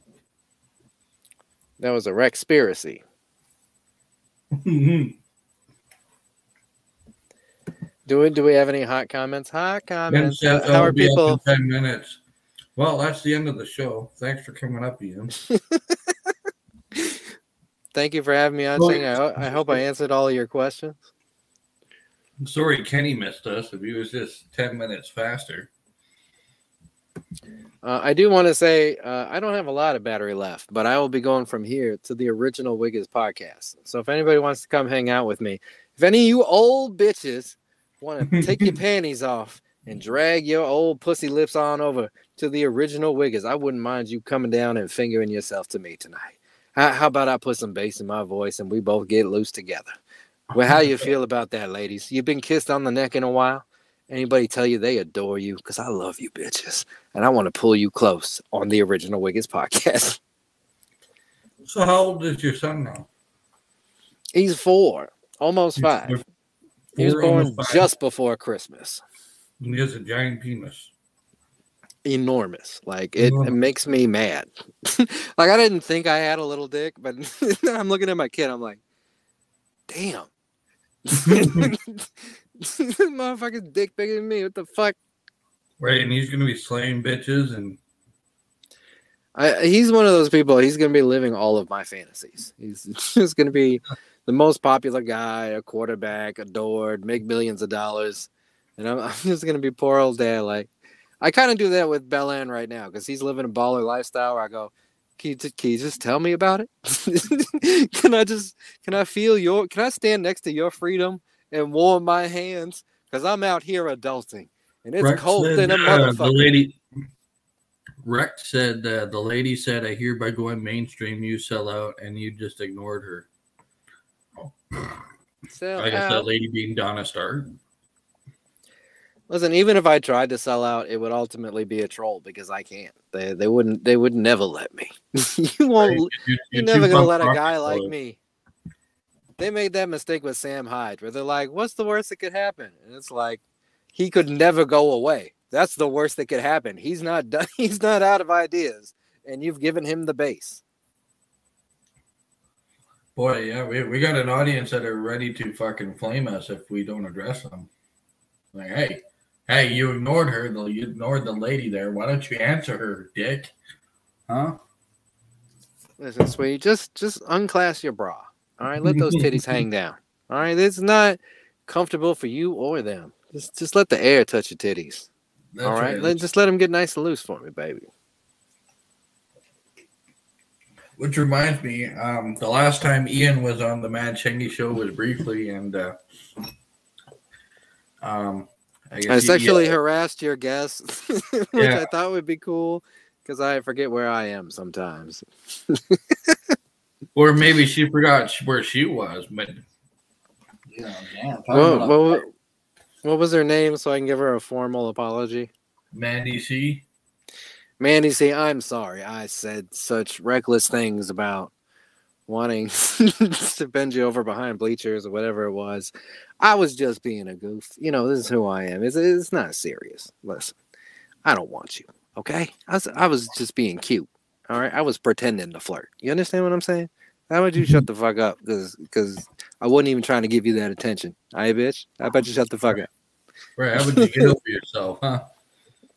That was a Rexpiracy. (laughs) Do we do we have any hot comments? Hot comments. How are people? ten minutes. Well, that's the end of the show. Thanks for coming up, Ian. (laughs) Thank you for having me on. Well, I, I hope I answered all of your questions. Sorry, Kenny missed us. If he was just ten minutes faster. Uh, I do want to say uh, I don't have a lot of battery left, but I will be going from here to the original Wiggins podcast. So if anybody wants to come hang out with me, if any of you old bitches want to take your (laughs) panties off and drag your old pussy lips on over to the original Wiggins, I wouldn't mind you coming down and fingering yourself to me tonight. How, how about I put some bass in my voice and we both get loose together? Well, how you feel about that, ladies? You've been kissed on the neck in a while. Anybody tell you they adore you? Because I love you, bitches, and I want to pull you close on the original Wiggins podcast. (laughs) So, how old is your son now? He's four, almost five. He was born just before Christmas. He has a giant penis. Enormous. Like it, it makes me mad. (laughs) like I didn't think I had a little dick, but (laughs) I'm looking at my kid. I'm like, damn. (laughs) Motherfucker's dick bigger than me. What the fuck? Right, and he's gonna be slaying bitches and I, he's one of those people. He's going to be living all of my fantasies. He's just going to be the most popular guy, a quarterback, adored, make millions of dollars, and I'm, (laughs) I'm just going to be poor old dad. Like I kind of do that with Bellan right now because he's living a baller lifestyle. Where I go, can you, t- can you just tell me about it? (laughs) can I just can I feel your? Can I stand next to your freedom and warm my hands? Because I'm out here adulting, and it's Rex cold said, than a uh, motherfucker. the lady Rex said uh, the lady said, I hear by going mainstream you sell out and you just ignored her. Sell I guess out. that lady being Donna Starr. Listen, even if I tried to sell out, it would ultimately be a troll because I can't. They they wouldn't they would never let me. (laughs) you won't Right, you're, you're- you're never gonna let a guy like it. me. They made that mistake with Sam Hyde where they're like, What's the worst that could happen? And it's like he could never go away. That's the worst that could happen. He's not done (laughs) he's not out of ideas. And you've given him the base. Boy, yeah, we, we got an audience that are ready to fucking flame us if we don't address them. Like, hey, hey, you ignored her. though. You ignored the lady there. Why don't you answer her, dick? Huh? Listen, sweetie, just just unclass your bra. All right, let those titties hang (laughs) down. All right, it's not comfortable for you or them. Just just let the air touch your titties. That's All right, right. let, just let them get nice and loose for me, baby. Which reminds me, um, the last time Ian was on the Mad Shangy show was briefly, and uh, um, I guess I sexually yeah, harassed your guest, (laughs) which Yeah. I thought would be cool because I forget where I am sometimes. or maybe she forgot where she was, but you know, damn, talking What, what, what was her name so I can give her a formal apology? Mandy C. Mandy, see, I'm sorry. I said such reckless things about wanting (laughs) to bend you over behind bleachers or whatever it was. I was just being a goof. You know, this is who I am. It's, it's not serious. Listen, I don't want you. Okay, I was, I was just being cute. All right, I was pretending to flirt. You understand what I'm saying? How about you shut mm-hmm. the fuck up? Because I wasn't even trying to give you that attention. All right, bitch. How about you shut the fuck up? Right, how would you get over yourself, huh?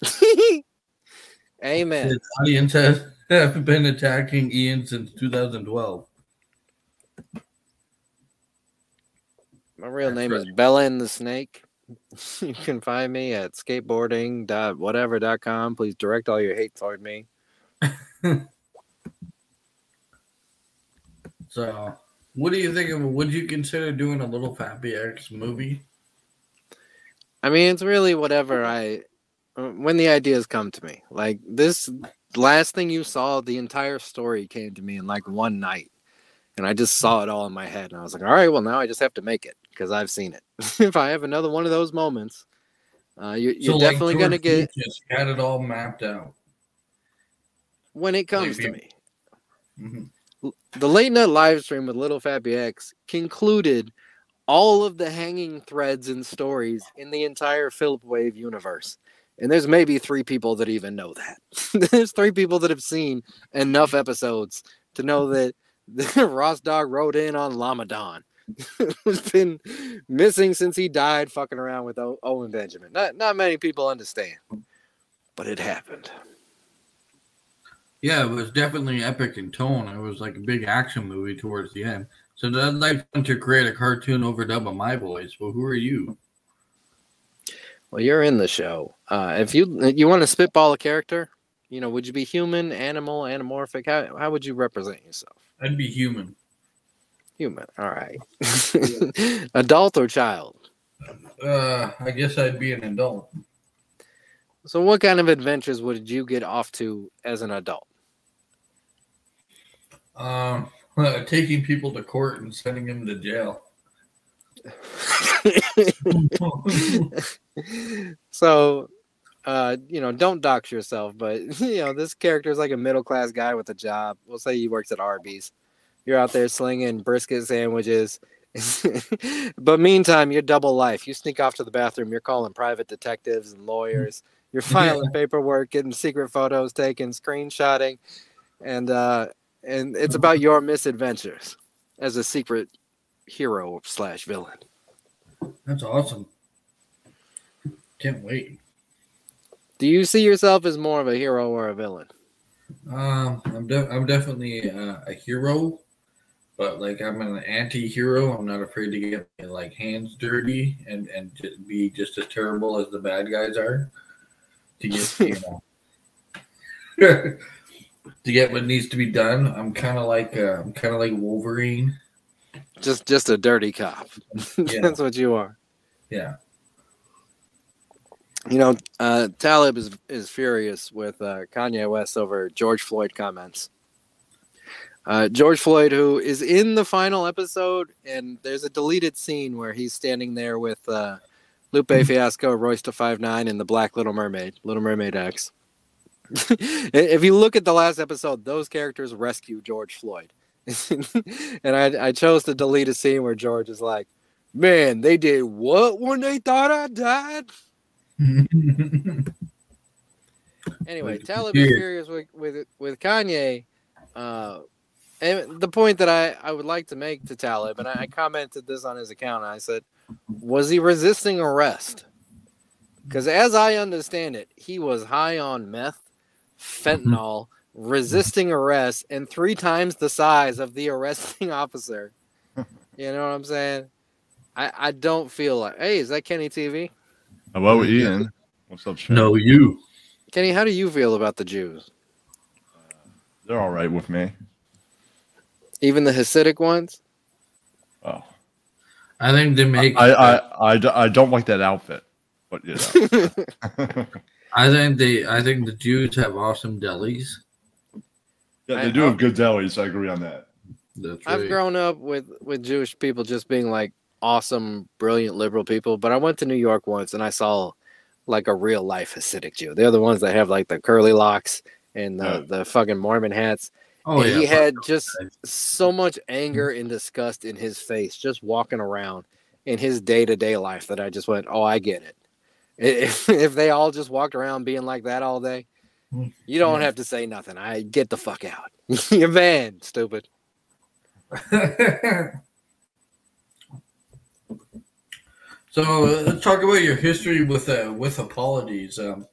(laughs) Amen. The audience has have been attacking Ian since 2012. My real name is Bella and the Snake. (laughs) You can find me at skateboarding.whatever.com. Please direct all your hate toward me. (laughs) So, what do you think of? Would you consider doing a little Fappy X movie? I mean, it's really whatever I when the ideas come to me. Like this last thing you saw, the entire story came to me in like one night. And I just saw it all in my head. And I was like, all right, well, now I just have to make it because I've seen it. (laughs) if I have another one of those moments, uh, you, So, like definitely going to get Lucas had it all mapped out. when it comes to you- me. Mhm. the late night live stream with Little Fappy X concluded all of the hanging threads and stories in the entire Philip Wave universe. And there's maybe three people that even know that. (laughs) there's three people that have seen enough episodes to know (laughs) that (laughs) Ross Dog wrote in on Lamadon. who's been missing since he died fucking around with o- Owen Benjamin. Not not many people understand. But it happened. Yeah, it was definitely epic in tone. It was like a big action movie towards the end. So I'd like to create a cartoon overdub of my voice. Well, who are you? Well, you're in the show. Uh, if you you want to spitball a character, you know, would you be human, animal, anamorphic? How how would you represent yourself? I'd be human. Human. All right. (laughs) Adult or child? Uh, I guess I'd be an adult. So, what kind of adventures would you get off to as an adult? Um, (laughs) taking people to court and sending them to jail. (laughs) (laughs) so, uh, you know, don't dox yourself, but (laughs) you know, this character is like a middle class guy with a job. We'll say he works at Arby's. You're out there slinging brisket sandwiches. (laughs) but meantime, you're double life. You sneak off to the bathroom. You're calling private detectives and lawyers. You're filing paperwork, getting secret photos taken, screenshotting, and uh, and it's about your misadventures as a secret hero slash villain. That's awesome. Can't wait. Do you see yourself as more of a hero or a villain? Um, I'm de- I'm definitely uh, a hero, but like I'm an anti-hero. I'm not afraid to get like hands dirty and and be just as terrible as the bad guys are. To get (laughs) you know, (laughs) to get what needs to be done. I'm kind of like uh, I'm kind of like Wolverine. Just just a dirty cop. (laughs) That's what you are. Yeah. You know, uh, Talib is is furious with uh, Kanye West over George Floyd comments. Uh, George Floyd, who is in the final episode, and there's a deleted scene where he's standing there with uh, Lupe Fiasco, Royce da Five Nine, and the Black Little Mermaid, Little Mermaid X. (laughs) if you look at the last episode, those characters rescue George Floyd, (laughs) and I, I chose to delete a scene where George is like, "Man, they did what when they thought I died." (laughs) anyway, Talib is furious with with with Kanye. Uh, and the point that I, I would like to make to Talib, and I, I commented this on his account, I said, was he resisting arrest? Because as I understand it, he was high on meth, fentanyl, resisting arrest, and three times the size of the arresting (laughs) officer. You know what I'm saying? I, I don't feel like, hey, is that Kenny TV? Hello, Ian. What's up, Shane? No, you. Kenny, how do you feel about the Jews? Uh, they're all right with me. Even the Hasidic ones? Oh, I think they make. I I I I don't like that outfit, but you know. (laughs) I think they. I think the Jews have awesome delis. yeah, they do have good delis. I agree on that. That's I've grown up with with Jewish people just being like awesome, brilliant liberal people. But I went to New York once and I saw like a real life Hasidic Jew. They're the ones that have like the curly locks and the, Yeah. the fucking Mormon hats. Oh, and yeah, he had oh, just so much anger and disgust in his face, just walking around in his day to day life that I just went, oh, I get it. (laughs) If, if they all just walked around being like that all day, mm, you don't have to say nothing. I get the fuck out. (laughs) You're banned, stupid. (laughs) So let's talk about your history with uh, with apologies. Um,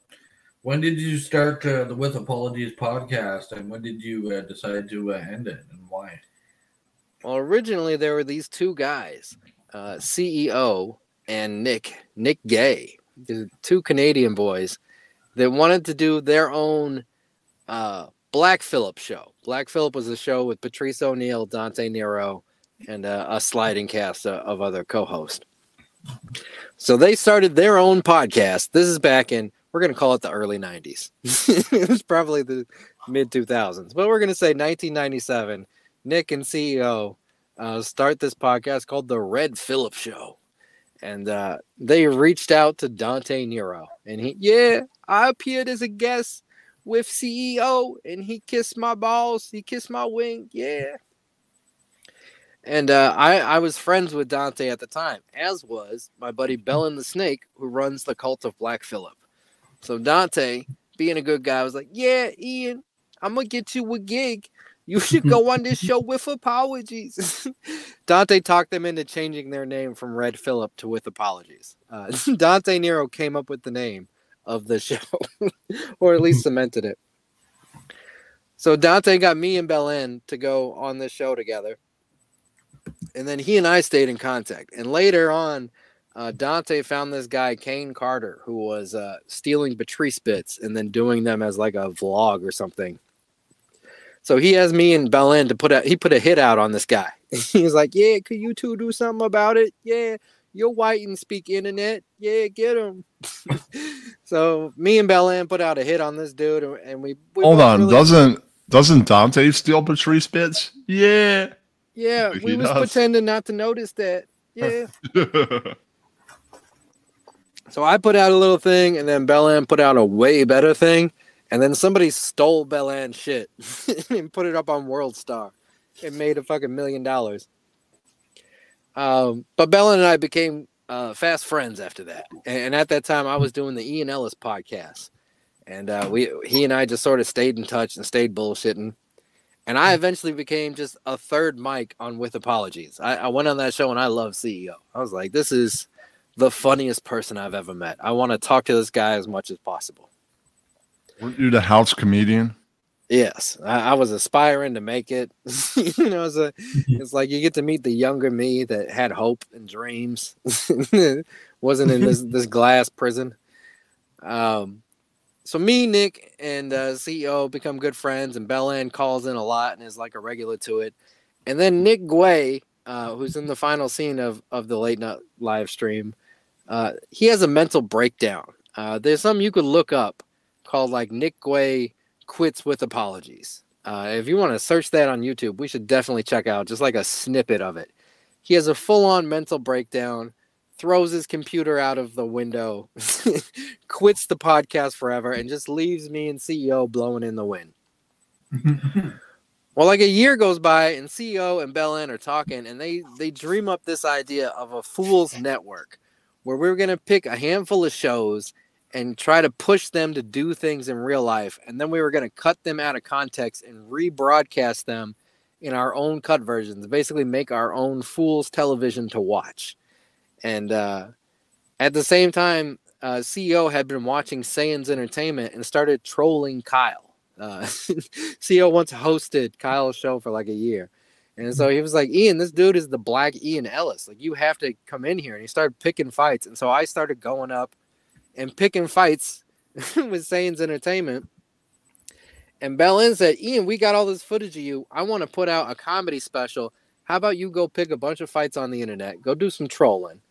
when did you start uh, the With Apologies podcast, and when did you uh, decide to uh, end it, and why? Well, originally there were these two guys, uh, CEO and Nick Nick Gay, two Canadian boys that wanted to do their own Black Phillip show. Black Phillip was a show with Patrice O'Neal, Dante Nero, and a sliding cast of other co-hosts. So they started their own podcast. This is back in we're going to call it the early 90s. it was probably the mid 2000s, but we're going to say 1997. Nick and CEO uh, start this podcast called The Red Phillip Show. And uh, they reached out to Dante Nero. And he, yeah, I appeared as a guest with CEO, and he kissed my balls. He kissed my wing. Yeah. And uh, I, I was friends with Dante at the time, as was my buddy Bellin the Snake, who runs the cult of Black Phillip. So Dante, being a good guy, was like, "Yeah, Ian, I'm gonna get you a gig. You should go on this show with apologies." (laughs) Dante talked them into changing their name from Red Phillip to With Apologies. Uh, (laughs) Dante Nero came up with the name of the (laughs) show, or at least cemented it. So Dante got me and Belen to go on this show together, and then he and I stayed in contact. And later on, uh, Dante found this guy Kane Carter who was uh, stealing Patrice bits and then doing them as like a vlog or something. So he has me and Belen to put a he put a hit out on this guy. (laughs) He's like, "Yeah, could you two do something about it? Yeah, you're white and speak internet. Yeah, get him." (laughs) so me and Belen put out a hit on this dude, and- and we, we Hold on, really- doesn't doesn't Dante steal Patrice bits? Yeah. Yeah (laughs) we was does. pretending not to notice that. (laughs) Yeah. (laughs) So I put out a little thing, and then Bellan put out a way better thing, and then somebody stole Bellan's shit and put it up on World Star. It made a fucking million dollars. Um, but Bellan and I became uh, fast friends after that, and, and at that time I was doing the Ian Ellis podcast, and uh, we he and I just sort of stayed in touch and stayed bullshitting. And I eventually became just a third mic on With Apologies. I, I went on that show and I love CEO. I was like, this is the funniest person I've ever met. I want to talk to this guy as much as possible. Weren't you the house comedian? Yes, I, I was aspiring to make it. (laughs) you know, it's, a, (laughs) it's like you get to meet the younger me that had hope and dreams, (laughs) wasn't in this this glass prison. Um, so me, Nick, and uh, CEO become good friends, and Bellan calls in a lot and is like a regular to it. And then Nick Guay, uh, who's in the final scene of of the late night live stream, uh, he has a mental breakdown. Uh, there's something you could look up called like Nick Guay quits with apologies. Uh, if you want to search that on YouTube, we should definitely check out just like a snippet of it. He has a full on mental breakdown, throws his computer out of the window, (laughs) quits the podcast forever, and just leaves me and CEO blowing in the wind. (laughs) Well, like a year goes by, and CEO and Bellin are talking, and they they dream up this idea of a fools network, where we're gonna pick a handful of shows and try to push them to do things in real life, and then we were gonna cut them out of context and rebroadcast them in our own cut versions. Basically, make our own fools television to watch. And uh, at the same time, uh, CEO had been watching Saiyans Entertainment and started trolling Kyle. Uh, (laughs) CEO once hosted Kyle's show for like a year. And so he was like, Ian, this dude is the black Ian Ellis. Like, you have to come in here. And he started picking fights. And so I started going up and picking fights (laughs) with Saiyans Entertainment. And Bellin said, Ian, we got all this footage of you. I want to put out a comedy special. How about you go pick a bunch of fights on the internet, go do some trolling,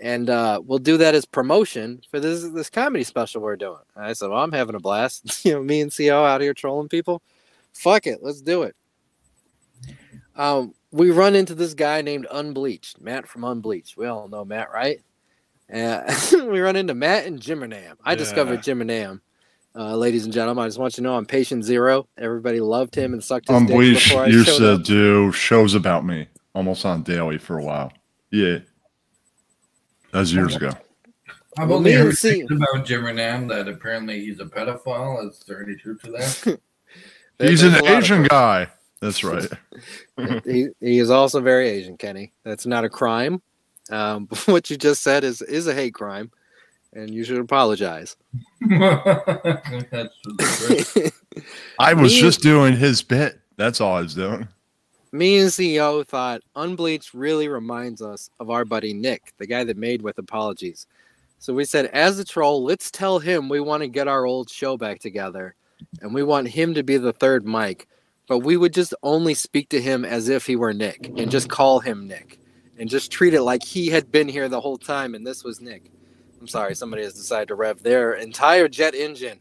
and uh, we'll do that as promotion for this this comedy special we're doing. And I said, Well, I'm having a blast. (laughs) you know, me and CO out here trolling people. Fuck it, let's do it. Um, we run into this guy named Unbleached, Matt from Unbleached. We all know Matt, right? Uh, (laughs) we run into Matt and Jimmernam. I discovered Jimmernam. Uh, ladies and gentlemen, I just want you to know I'm patient zero. Everybody loved him and sucked his dick Unbleached before I used showed to up. do shows about me almost on daily for a while. Yeah. That was years ago. I've Well, only me and heard C- things about Jim Nam that apparently he's a pedophile. Is there any truth to that? (laughs) He's an a lot of Asian guy. That's right. (laughs) he, he is also very Asian, Kenny. That's not a crime. Um, (laughs) what you just said is is a hate crime, and you should apologize. That's. I was Me- just doing his bit. That's all I was doing. Me and CEO thought Unbleached really reminds us of our buddy Nick, the guy that made with apologies. So we said, as a troll, let's tell him we want to get our old show back together, and we want him to be the third mic. But we would just only speak to him as if he were Nick, and just call him Nick, and just treat it like he had been here the whole time, and this was Nick. I'm sorry, somebody has decided to rev their entire jet engine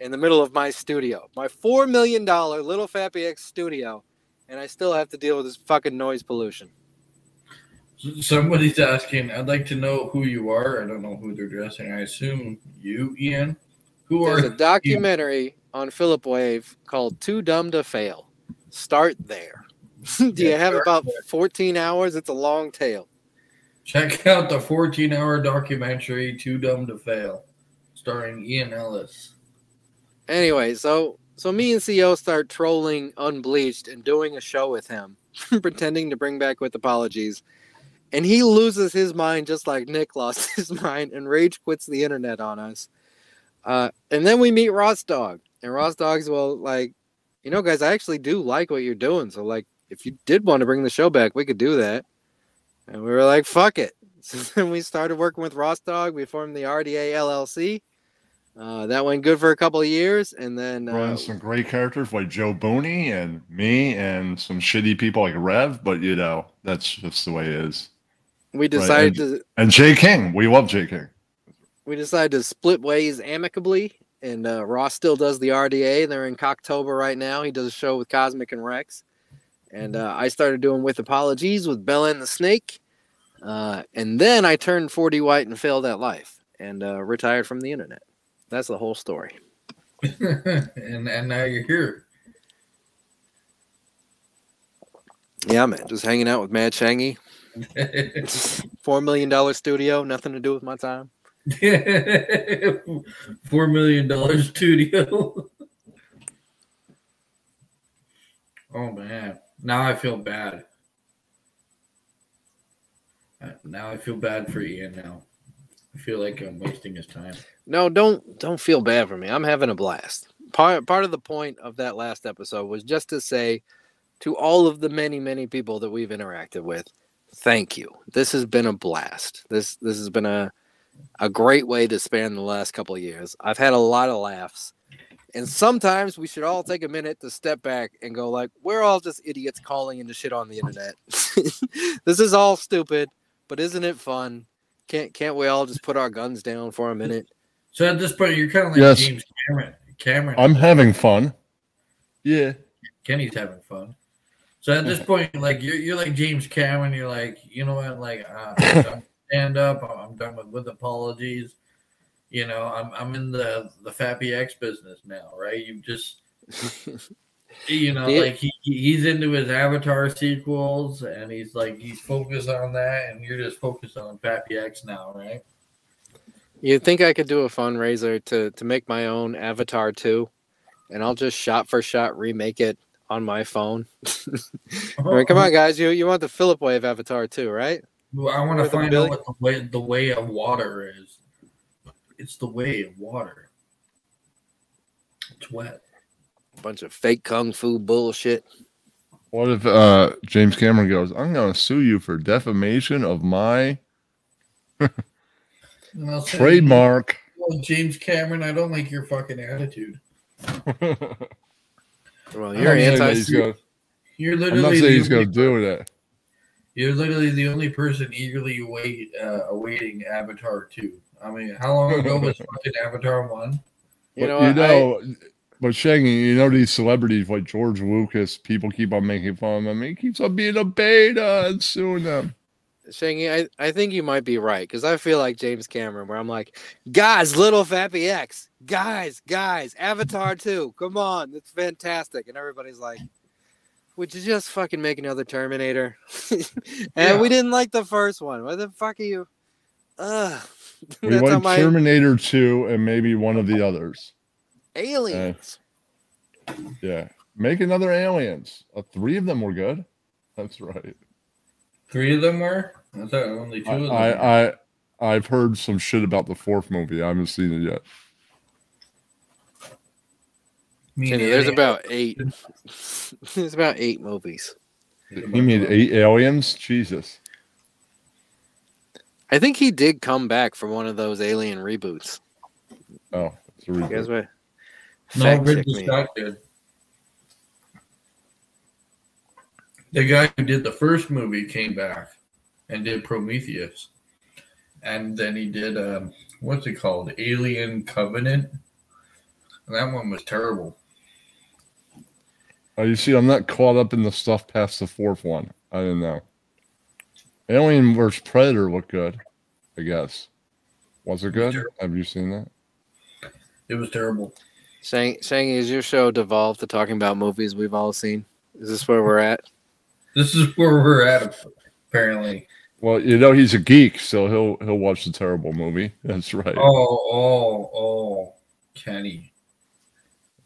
in the middle of my studio, my four million dollar little Fappy X studio, and I still have to deal with this fucking noise pollution. Somebody's asking. I'd like to know who you are. I don't know who they're addressing. I assume you, Ian. Who There's are a documentary on Philip Wave called Too Dumb to Fail. Start there. (laughs) Do you have about 14 hours? It's a long tail. Check out the 14 hour documentary Too Dumb to Fail, starring Ian Ellis. Anyway, so so me and CO start trolling Unbleached and doing a show with him, (laughs) pretending to bring back with apologies. And he loses his mind just like Nick lost (laughs) his mind and rage quits the internet on us. Uh, and then we meet Ross Dog. And Ross Dog's well, like, you know, guys, I actually do like what you're doing. So, like, if you did want to bring the show back, we could do that. And we were like, fuck it. (laughs) So then we started working with Ross Dog. We formed the RDA LLC. Uh, that went good for a couple of years. And then uh, some great characters like Joe Booney and me and some shitty people like Rev, but you know, that's just the way it is. we Right, decided and, to and Jay King. We love Jay King. we decided to split ways amicably. And uh, Ross still does the RDA. They're in Cocktober right now. He does a show with Cosmic and Rex. And uh, I started doing with apologies with Bella and the Snake. Uh, and then I turned 40 white and failed at life and uh, retired from the internet. That's the whole story. (laughs) and and now you're here. Yeah, man. Just hanging out with Mad Shangy. (laughs) Four million dollar studio, nothing to do with my time. (laughs) Four million dollar studio. oh man, now I feel bad. Uh, Now I feel bad for Ian. Now I feel like I'm wasting his time. No, don't don't feel bad for me. I'm having a blast. Part part of the point of that last episode was just to say to all of the many many people that we've interacted with, thank you. This has been a blast. This this has been a a great way to span the last couple of years. I've had a lot of laughs. And sometimes we should all take a minute to step back and go like, we're all just idiots calling into shit on the internet. (laughs) this is all stupid, but isn't it fun? Can't can't we all just put our guns down for a minute? So at this point, you're kind of like Yes. James Cameron. Cameron. I'm having fun. Yeah. Kenny's having fun. So at this point, like you're, you're like James Cameron. You're like, you know what? Like, uh, I'm done (laughs) with stand up. I'm done with, with apologies. You know, I'm I'm in the the Fappy X business now, right? You just, (laughs) you know, Yeah. like he he's into his Avatar sequels, and he's like he's focused on that, and you're just focused on Fappy X now, right? You think I could do a fundraiser to to make my own Avatar 2 and I'll just shot for shot remake it on my phone. (laughs) I mean, come on (laughs) guys, you you want the Philip Wave Avatar 2, right? Well, I want to find out what the way the way of water is. It's the way of water. It's wet. Bunch of fake kung fu bullshit. What if uh, James Cameron goes, I'm going to sue you for defamation of my And I'll say, trademark? "Well, James Cameron, I don't like your fucking attitude. Well, you're don't think anti he's gonna- You're I'm not saying he's going to do that. you're literally the only person eagerly await uh, awaiting Avatar two. I mean, how long ago was (laughs) fucking Avatar one? You know, you what, I- know, but Shangy, you know these celebrities like George Lucas, people keep on making fun of him. He keeps on being a beta and suing them. Shangy, I, I think you might be right because I feel like James Cameron, where I'm like, guys, Little Fappy X, guys, guys, Avatar 2, come on, it's fantastic. And everybody's like, would you just fucking make another Terminator? (laughs) and Yeah. we didn't like the first one. What the fuck are you? Ugh. (laughs) We That's how like my Terminator 2 and maybe one of the others. Aliens. Yeah. Make another Aliens. Uh, three of them were good. That's right. Three of them were. I thought only two I, of them. I, I I've heard some shit about the fourth movie. I haven't seen it yet. Me Kenny, there's Annie- about eight. (laughs) there's about eight movies. He made eight aliens. Jesus. I think he did come back for one of those alien reboots. Oh, it's a You guys reboot. were No, fact check Ridley. Scott did. The guy who did the first movie came back and did Prometheus, and then he did um, what's it called, Alien Covenant. And that one was terrible. Oh, you see, I'm not caught up in the stuff past the fourth one. I don't know. Alien vs Predator looked good, I guess. Was it good? Have you seen that? It was terrible. Shang, Shang, is your show devolved to talking about movies we've all seen? Is this where we're at? This is where we're at, apparently. Well, you know he's a geek, so he'll he'll watch the terrible movie. (laughs) That's right. Oh, oh, oh, Kenny.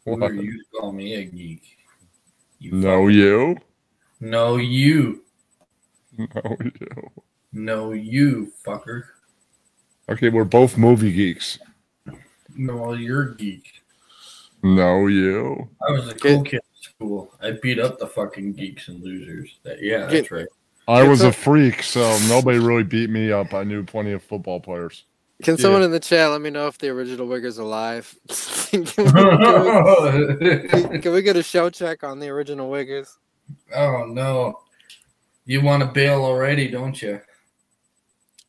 Who What? are you call me a geek? no, you. No, you. No, you. No, you, fucker. Okay, we're both movie geeks. No, you're a geek. No, you. I was a cool kid at school. I beat up the fucking geeks and losers. That, yeah, that's right. I was a freak, so nobody really beat me up. I knew plenty of football players. Can Yeah. someone in the chat let me know if the original Wigger's are alive? (laughs) can, we, can we- (laughs) can we get a show check on the original Wiggers? Oh no. You want to bail already, don't you?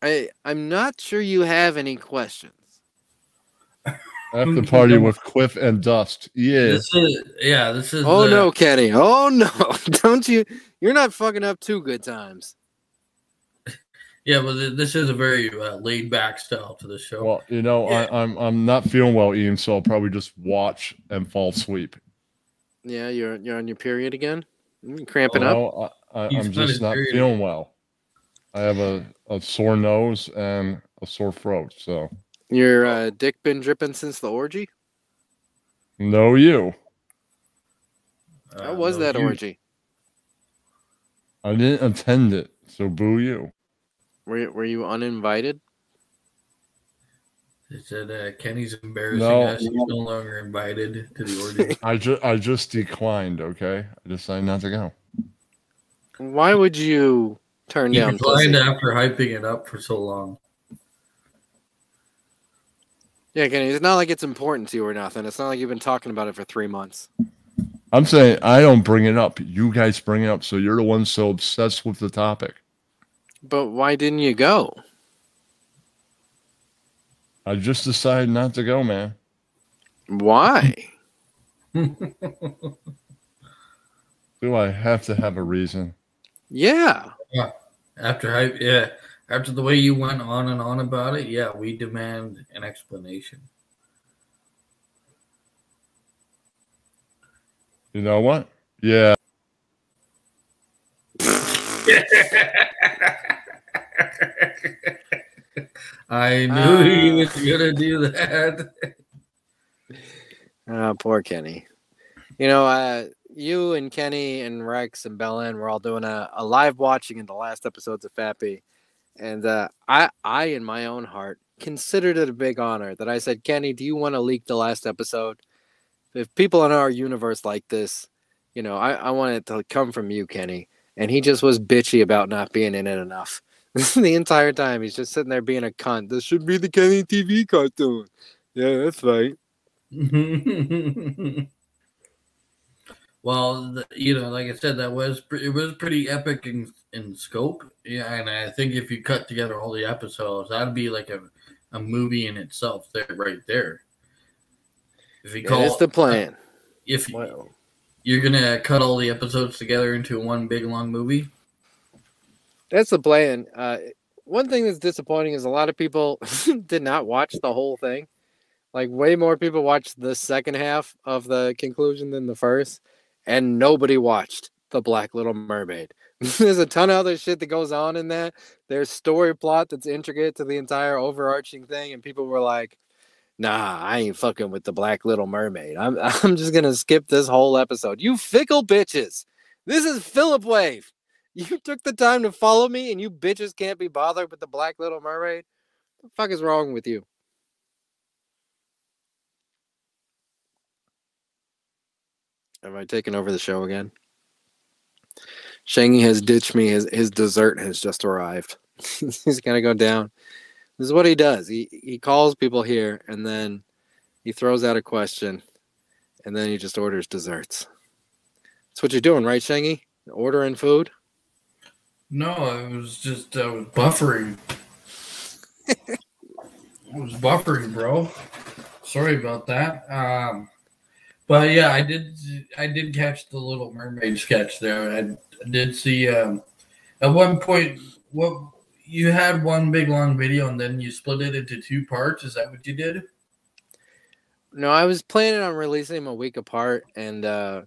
I I'm not sure you have any questions. After party with Quiff and Dust. Yeah. This is yeah, this is Oh the- no, Kenny! Oh no! (laughs) Don't you? You're not fucking up two good times. Yeah, but this is a very uh, laid back style to the show. Well, you know, I, I'm I'm not feeling well, Ian, so I'll probably just watch and fall asleep. Yeah, you're you're on your period again. You cramping No, up. I, I, He's I'm just not period. feeling well. I have a, a sore nose and a sore throat. So Your uh, dick been dripping since the orgy? no, you. Uh, How was no, that you- orgy? I didn't attend it, so boo you. Were you, were you uninvited? It said uh, Kenny's embarrassing No. us. He's no longer invited to the orgy. (laughs) (laughs) I just I just declined. Okay, I decided not to go. Why would you turn he down declined pussy? after hyping it up for so long. Yeah, Kenny. It's not like it's important to you or nothing. It's not like you've been talking about it for three months. I'm saying I don't bring it up. You guys bring it up, so you're the one so obsessed with the topic. But why didn't you go? I just decided not to go, man. Why? (laughs) Do I have to have a reason? Yeah. Yeah. After I yeah. After the way you went on and on about it, yeah, we demand an explanation. You know what? Yeah. (laughs) I knew he Ah. was gonna do that. Oh, (laughs) poor Kenny. You know, uh, you and Kenny and Rex and Belen were all doing a, a live watching in the last episodes of Fappy. And uh, I, I, in my own heart, considered it a big honor that I said, Kenny, do you want to leak the last episode? If people in our universe like this, you know, I, I want it to come from you, Kenny. And he just was bitchy about not being in it enough. (laughs) the entire time. He's just sitting there being a cunt. This should be the Kenny TV cartoon. Yeah, that's right. (laughs) well, you know, like I said, that was it was pretty epic in, in scope. Yeah, and I think if you cut together all the episodes, that'd be like a, a movie in itself. There, right there. If you That call is the plan. if you're gonna cut all the episodes together into one big long movie, That's the plan. Uh, one thing that's disappointing is a lot of people (laughs) did not watch the whole thing. Like way more people watched the second half of the conclusion than the first, and nobody watched the Black Little Mermaid. (laughs) There's a ton of other shit that goes on in that. There's story plot that's intricate to the entire overarching thing, and people were like, "Nah, I ain't fucking with the Black Little Mermaid. I'm (laughs) I'm just gonna skip this whole episode." You fickle bitches. This is Philip Wave. You took the time to follow me, and you bitches can't be bothered with the Black Little Mermaid. What the fuck is wrong with you? Am I taking over the show again? Shangy has ditched me. His his dessert has just arrived. (laughs) He's gonna go down. This is what he does. He he calls people here, and then he throws out a question, and then he just orders desserts. That's what you're doing, right, Shangy? Ordering food. no, I was just I was buffering. (laughs) I was buffering, bro. Sorry about that. Um, but yeah, I did. I did catch the Little Mermaid sketch there. I, did see. Um, at one point, what you had one big long video, and then you split it into two parts. Is that what you did? no, I was planning on releasing them a week apart, and uh,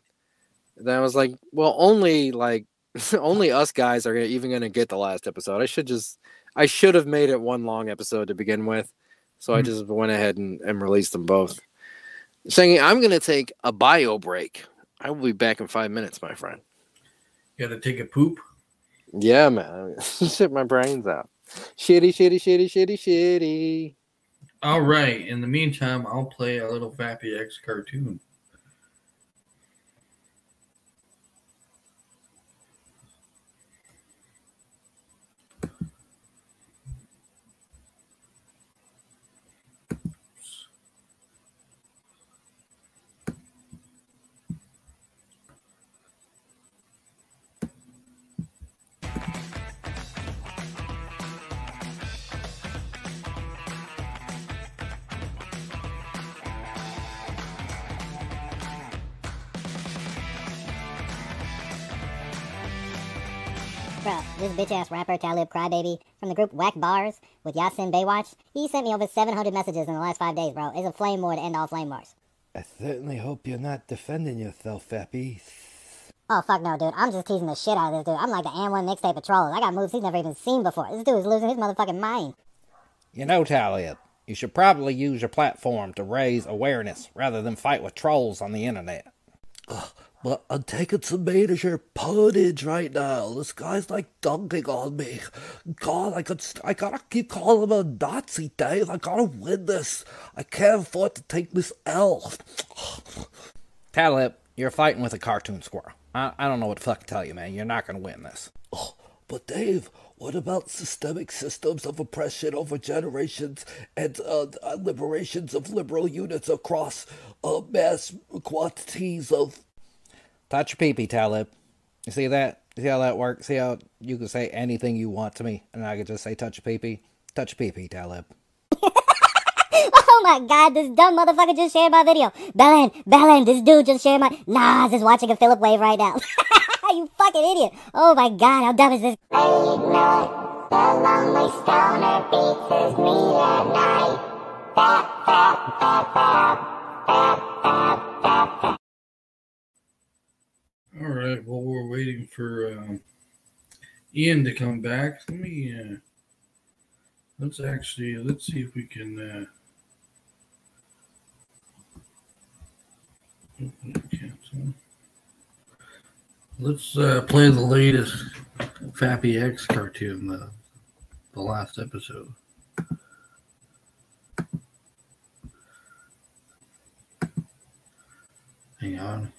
then I was like, well, only like (laughs) only us guys are even going to get the last episode. I should just, I should have made it one long episode to begin with, so I Mhm. just went ahead and, and released them both. Saying I'm going to take a bio break. I will be back in five minutes, my friend. You gotta take a poop. Yeah, man, (laughs) shit my brains out. Shitty, shitty, shitty, shitty, shitty. All right. In the meantime, I'll play a little Fappy X cartoon. This bitch ass rapper Talib Crybaby from the group Whack Bars with Yasin Baywatch, he sent me over 700 messages in the last five days, bro. It's a flame war to end all flame wars. I certainly hope you're not defending yourself, Fappy. Oh, fuck no, dude. I'm just teasing the shit out of this dude. I'm like the N1 mixtape of trolls. I got moves he's never even seen before. This dude is losing his motherfucking mind. You know, Talib, you should probably use your platform to raise awareness rather than fight with trolls on the internet. But I'm taking some major puntage right now. This guy's like dunking on me. God, I could, I gotta keep calling him a Nazi, Dave. I gotta win this. I can't afford to take this L. (sighs) Talib, you're fighting with a cartoon squirrel. I, I don't know what the fuck to tell you, man. You're not gonna win this. Oh, But Dave, what about systemic systems of oppression over generations and uh, uh, liberations of liberal units across uh, mass quantities of Touch your pee-pee, Talib. You see that? You see how that works? See how you can say anything you want to me, and I could just say touch your pee-pee? Touch your pee-pee, Talib. (laughs) oh my god, this dumb motherfucker just shared my video. Belen, Belen, this dude just shared my. Nas is watching a Philip wave right now. (laughs) you fucking idiot. Oh my god, how dumb is this? The lonely stoner beats his meat at night. All right. Well, we're waiting for um, Ian to come back. Let me. Uh, let's actually let's see if we can. Uh, cancel. Let's uh, play the latest Fappy X cartoon, the the last episode. Hang on.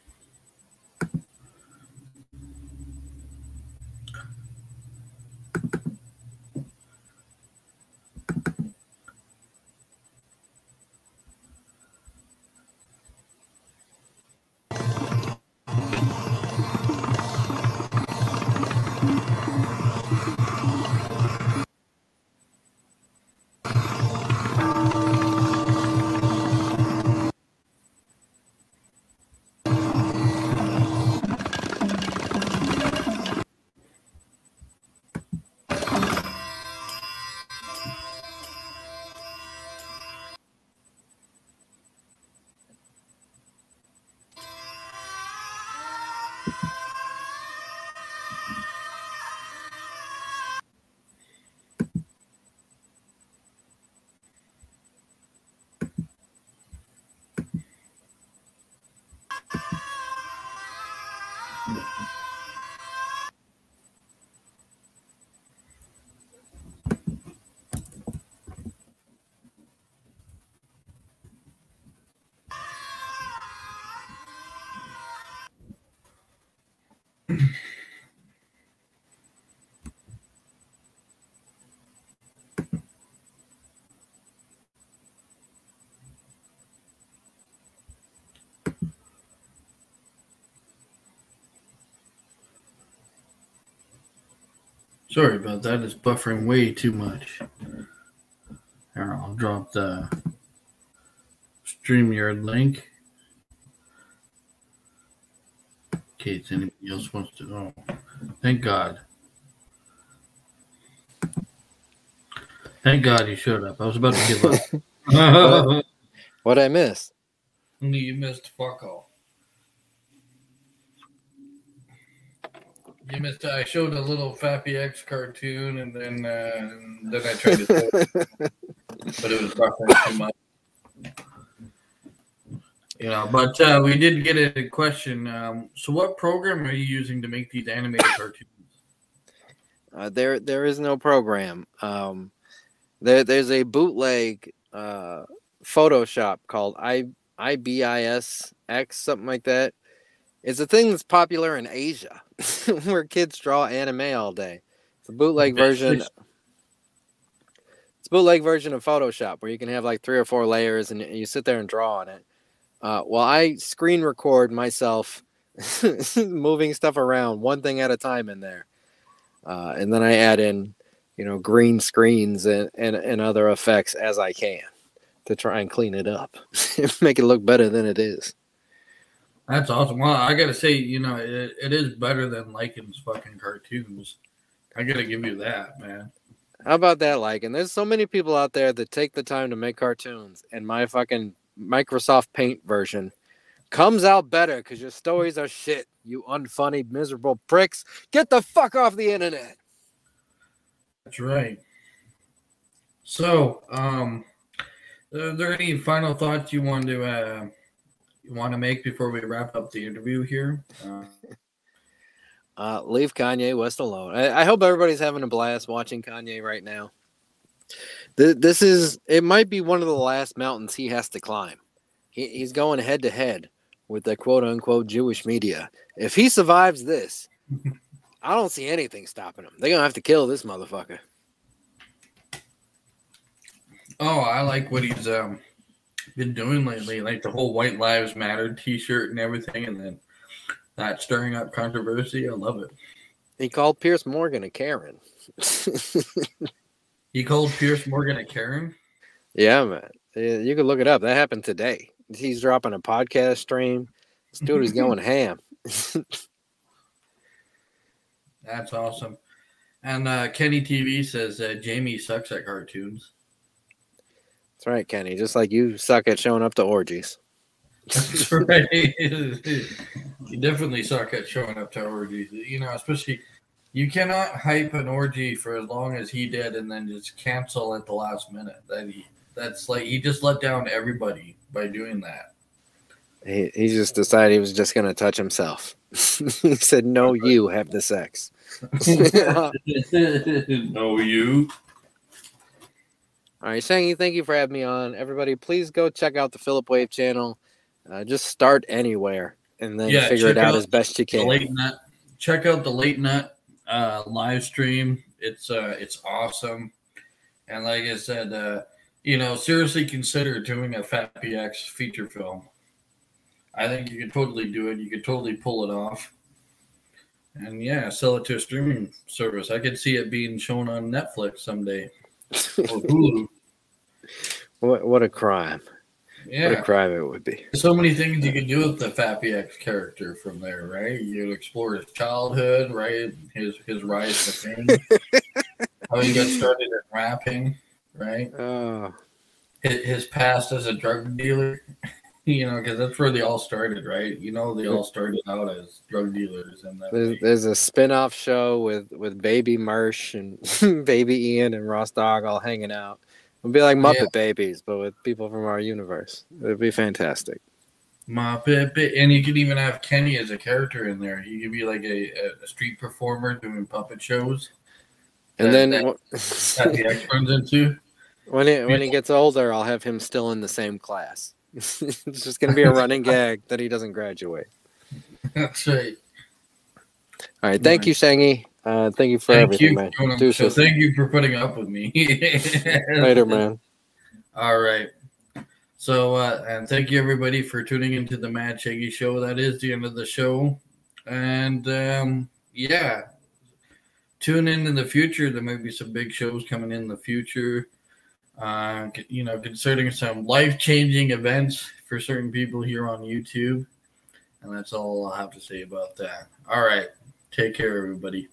Sorry about that. It's buffering way too much. Here, I'll drop the StreamYard link. In case anybody else wants to know. Thank God. Thank God you showed up. I was about to give up. (laughs) what I miss? You missed fuck all. You missed. I showed a little Fappy X cartoon, and then uh, and then I tried to, (laughs) but it was buffering too much. You know, but uh, we did get a question. Um, so, what program are you using to make these animated cartoons? Uh, there, there is no program. Um, there, there's a bootleg uh, Photoshop called I IBIS something like that. It's a thing that's popular in Asia, (laughs) where kids draw anime all day. It's a bootleg version. It's a bootleg version of Photoshop where you can have like three or four layers and you sit there and draw on it. Uh, well, I screen record myself (laughs) moving stuff around one thing at a time in there. Uh, and then I add in, you know, green screens and, and, and other effects as I can to try and clean it up, (laughs) make it look better than it is. That's awesome. Well, I gotta say, you know, it, it is better than Lycan's fucking cartoons. I gotta give you that, man. How about that, like? And there's so many people out there that take the time to make cartoons, and my fucking Microsoft Paint version comes out better because your stories are shit. You unfunny, miserable pricks. Get the fuck off the internet. That's right. So, um, are there any final thoughts you want to uh, you want to make before we wrap up the interview here? Uh, Uh, leave Kanye West alone. I, I hope everybody's having a blast watching Kanye right now. Th- This is, it might be one of the last mountains he has to climb. He, he's going head to head with the quote unquote Jewish media. If he survives this, (laughs) I don't see anything stopping him. They're going to have to kill this motherfucker. oh, I like what he's um been doing lately, like the whole White Lives Matter T-shirt and everything, and then that stirring up controversy. I love it. He called Piers Morgan a Karen. (laughs) He called Piers Morgan a Karen. Yeah, man. You can look it up. That happened today. He's dropping a podcast stream. This dude is going (laughs) ham. That's awesome. And uh, Kenny TV says uh, Jamie sucks at cartoons. That's right, Kenny. Just like you suck at showing up to orgies. That's right. (laughs) you definitely suck at showing up to orgies. You know, especially you cannot hype an orgy for as long as he did and then just cancel at the last minute. That he that's like he just let down everybody by doing that. He, he just decided he was just going to touch himself. (laughs) he said, No, you have the sex. (laughs) no, you. All right, Shangy, thank you for having me on. Everybody, please go check out the Philip Wave channel. Uh, just start anywhere and then figure it check out as best you can. Late nut. Check out the late nut uh, live stream. It's uh, it's awesome. And like I said, uh, you know, seriously consider doing a Fappy X feature film. I think you could totally do it. You could totally pull it off. And yeah, sell it to a streaming service. I could see it being shown on Netflix someday. or (laughs) Hulu. What, what a crime. What a crime it would be. So many things you could do with the Fappy X character from there, right? You could explore his childhood, right? His his rise to fame, (laughs) how he got started in rapping, right? Oh. His, his past as a drug dealer, (laughs) you know, because that's where they all started, right? You know, they all started out as drug dealers, and There's, there's a spin-off show with with Baby Marsh and (laughs) Baby Ian and Ross Dog all hanging out. It'll be like Muppet Yeah. Babies, but with people from our universe. It'd be fantastic. Muppet, and you could even have Kenny as a character in there. He could be like a, a street performer doing puppet shows. And that- then that wh- (laughs) Fappy X runs into. when he when he gets older, I'll have him still in the same class. (laughs) it's just gonna be a running gag that he doesn't graduate. (laughs) That's right. All right, thank you, Shangy. Uh, thank you for Thank everything, you. man. for. So thank you for putting up with me. (laughs) Later, (laughs) man. All right. So uh, and thank you everybody for tuning into the Mad Shangy Show. That is the end of the show. And um, yeah, tune in in the future. There might be some big shows coming in the future. Uh, you know, concerning some life changing events for certain people here on YouTube. And that's all I'll have to say about that. All right. Take care, everybody.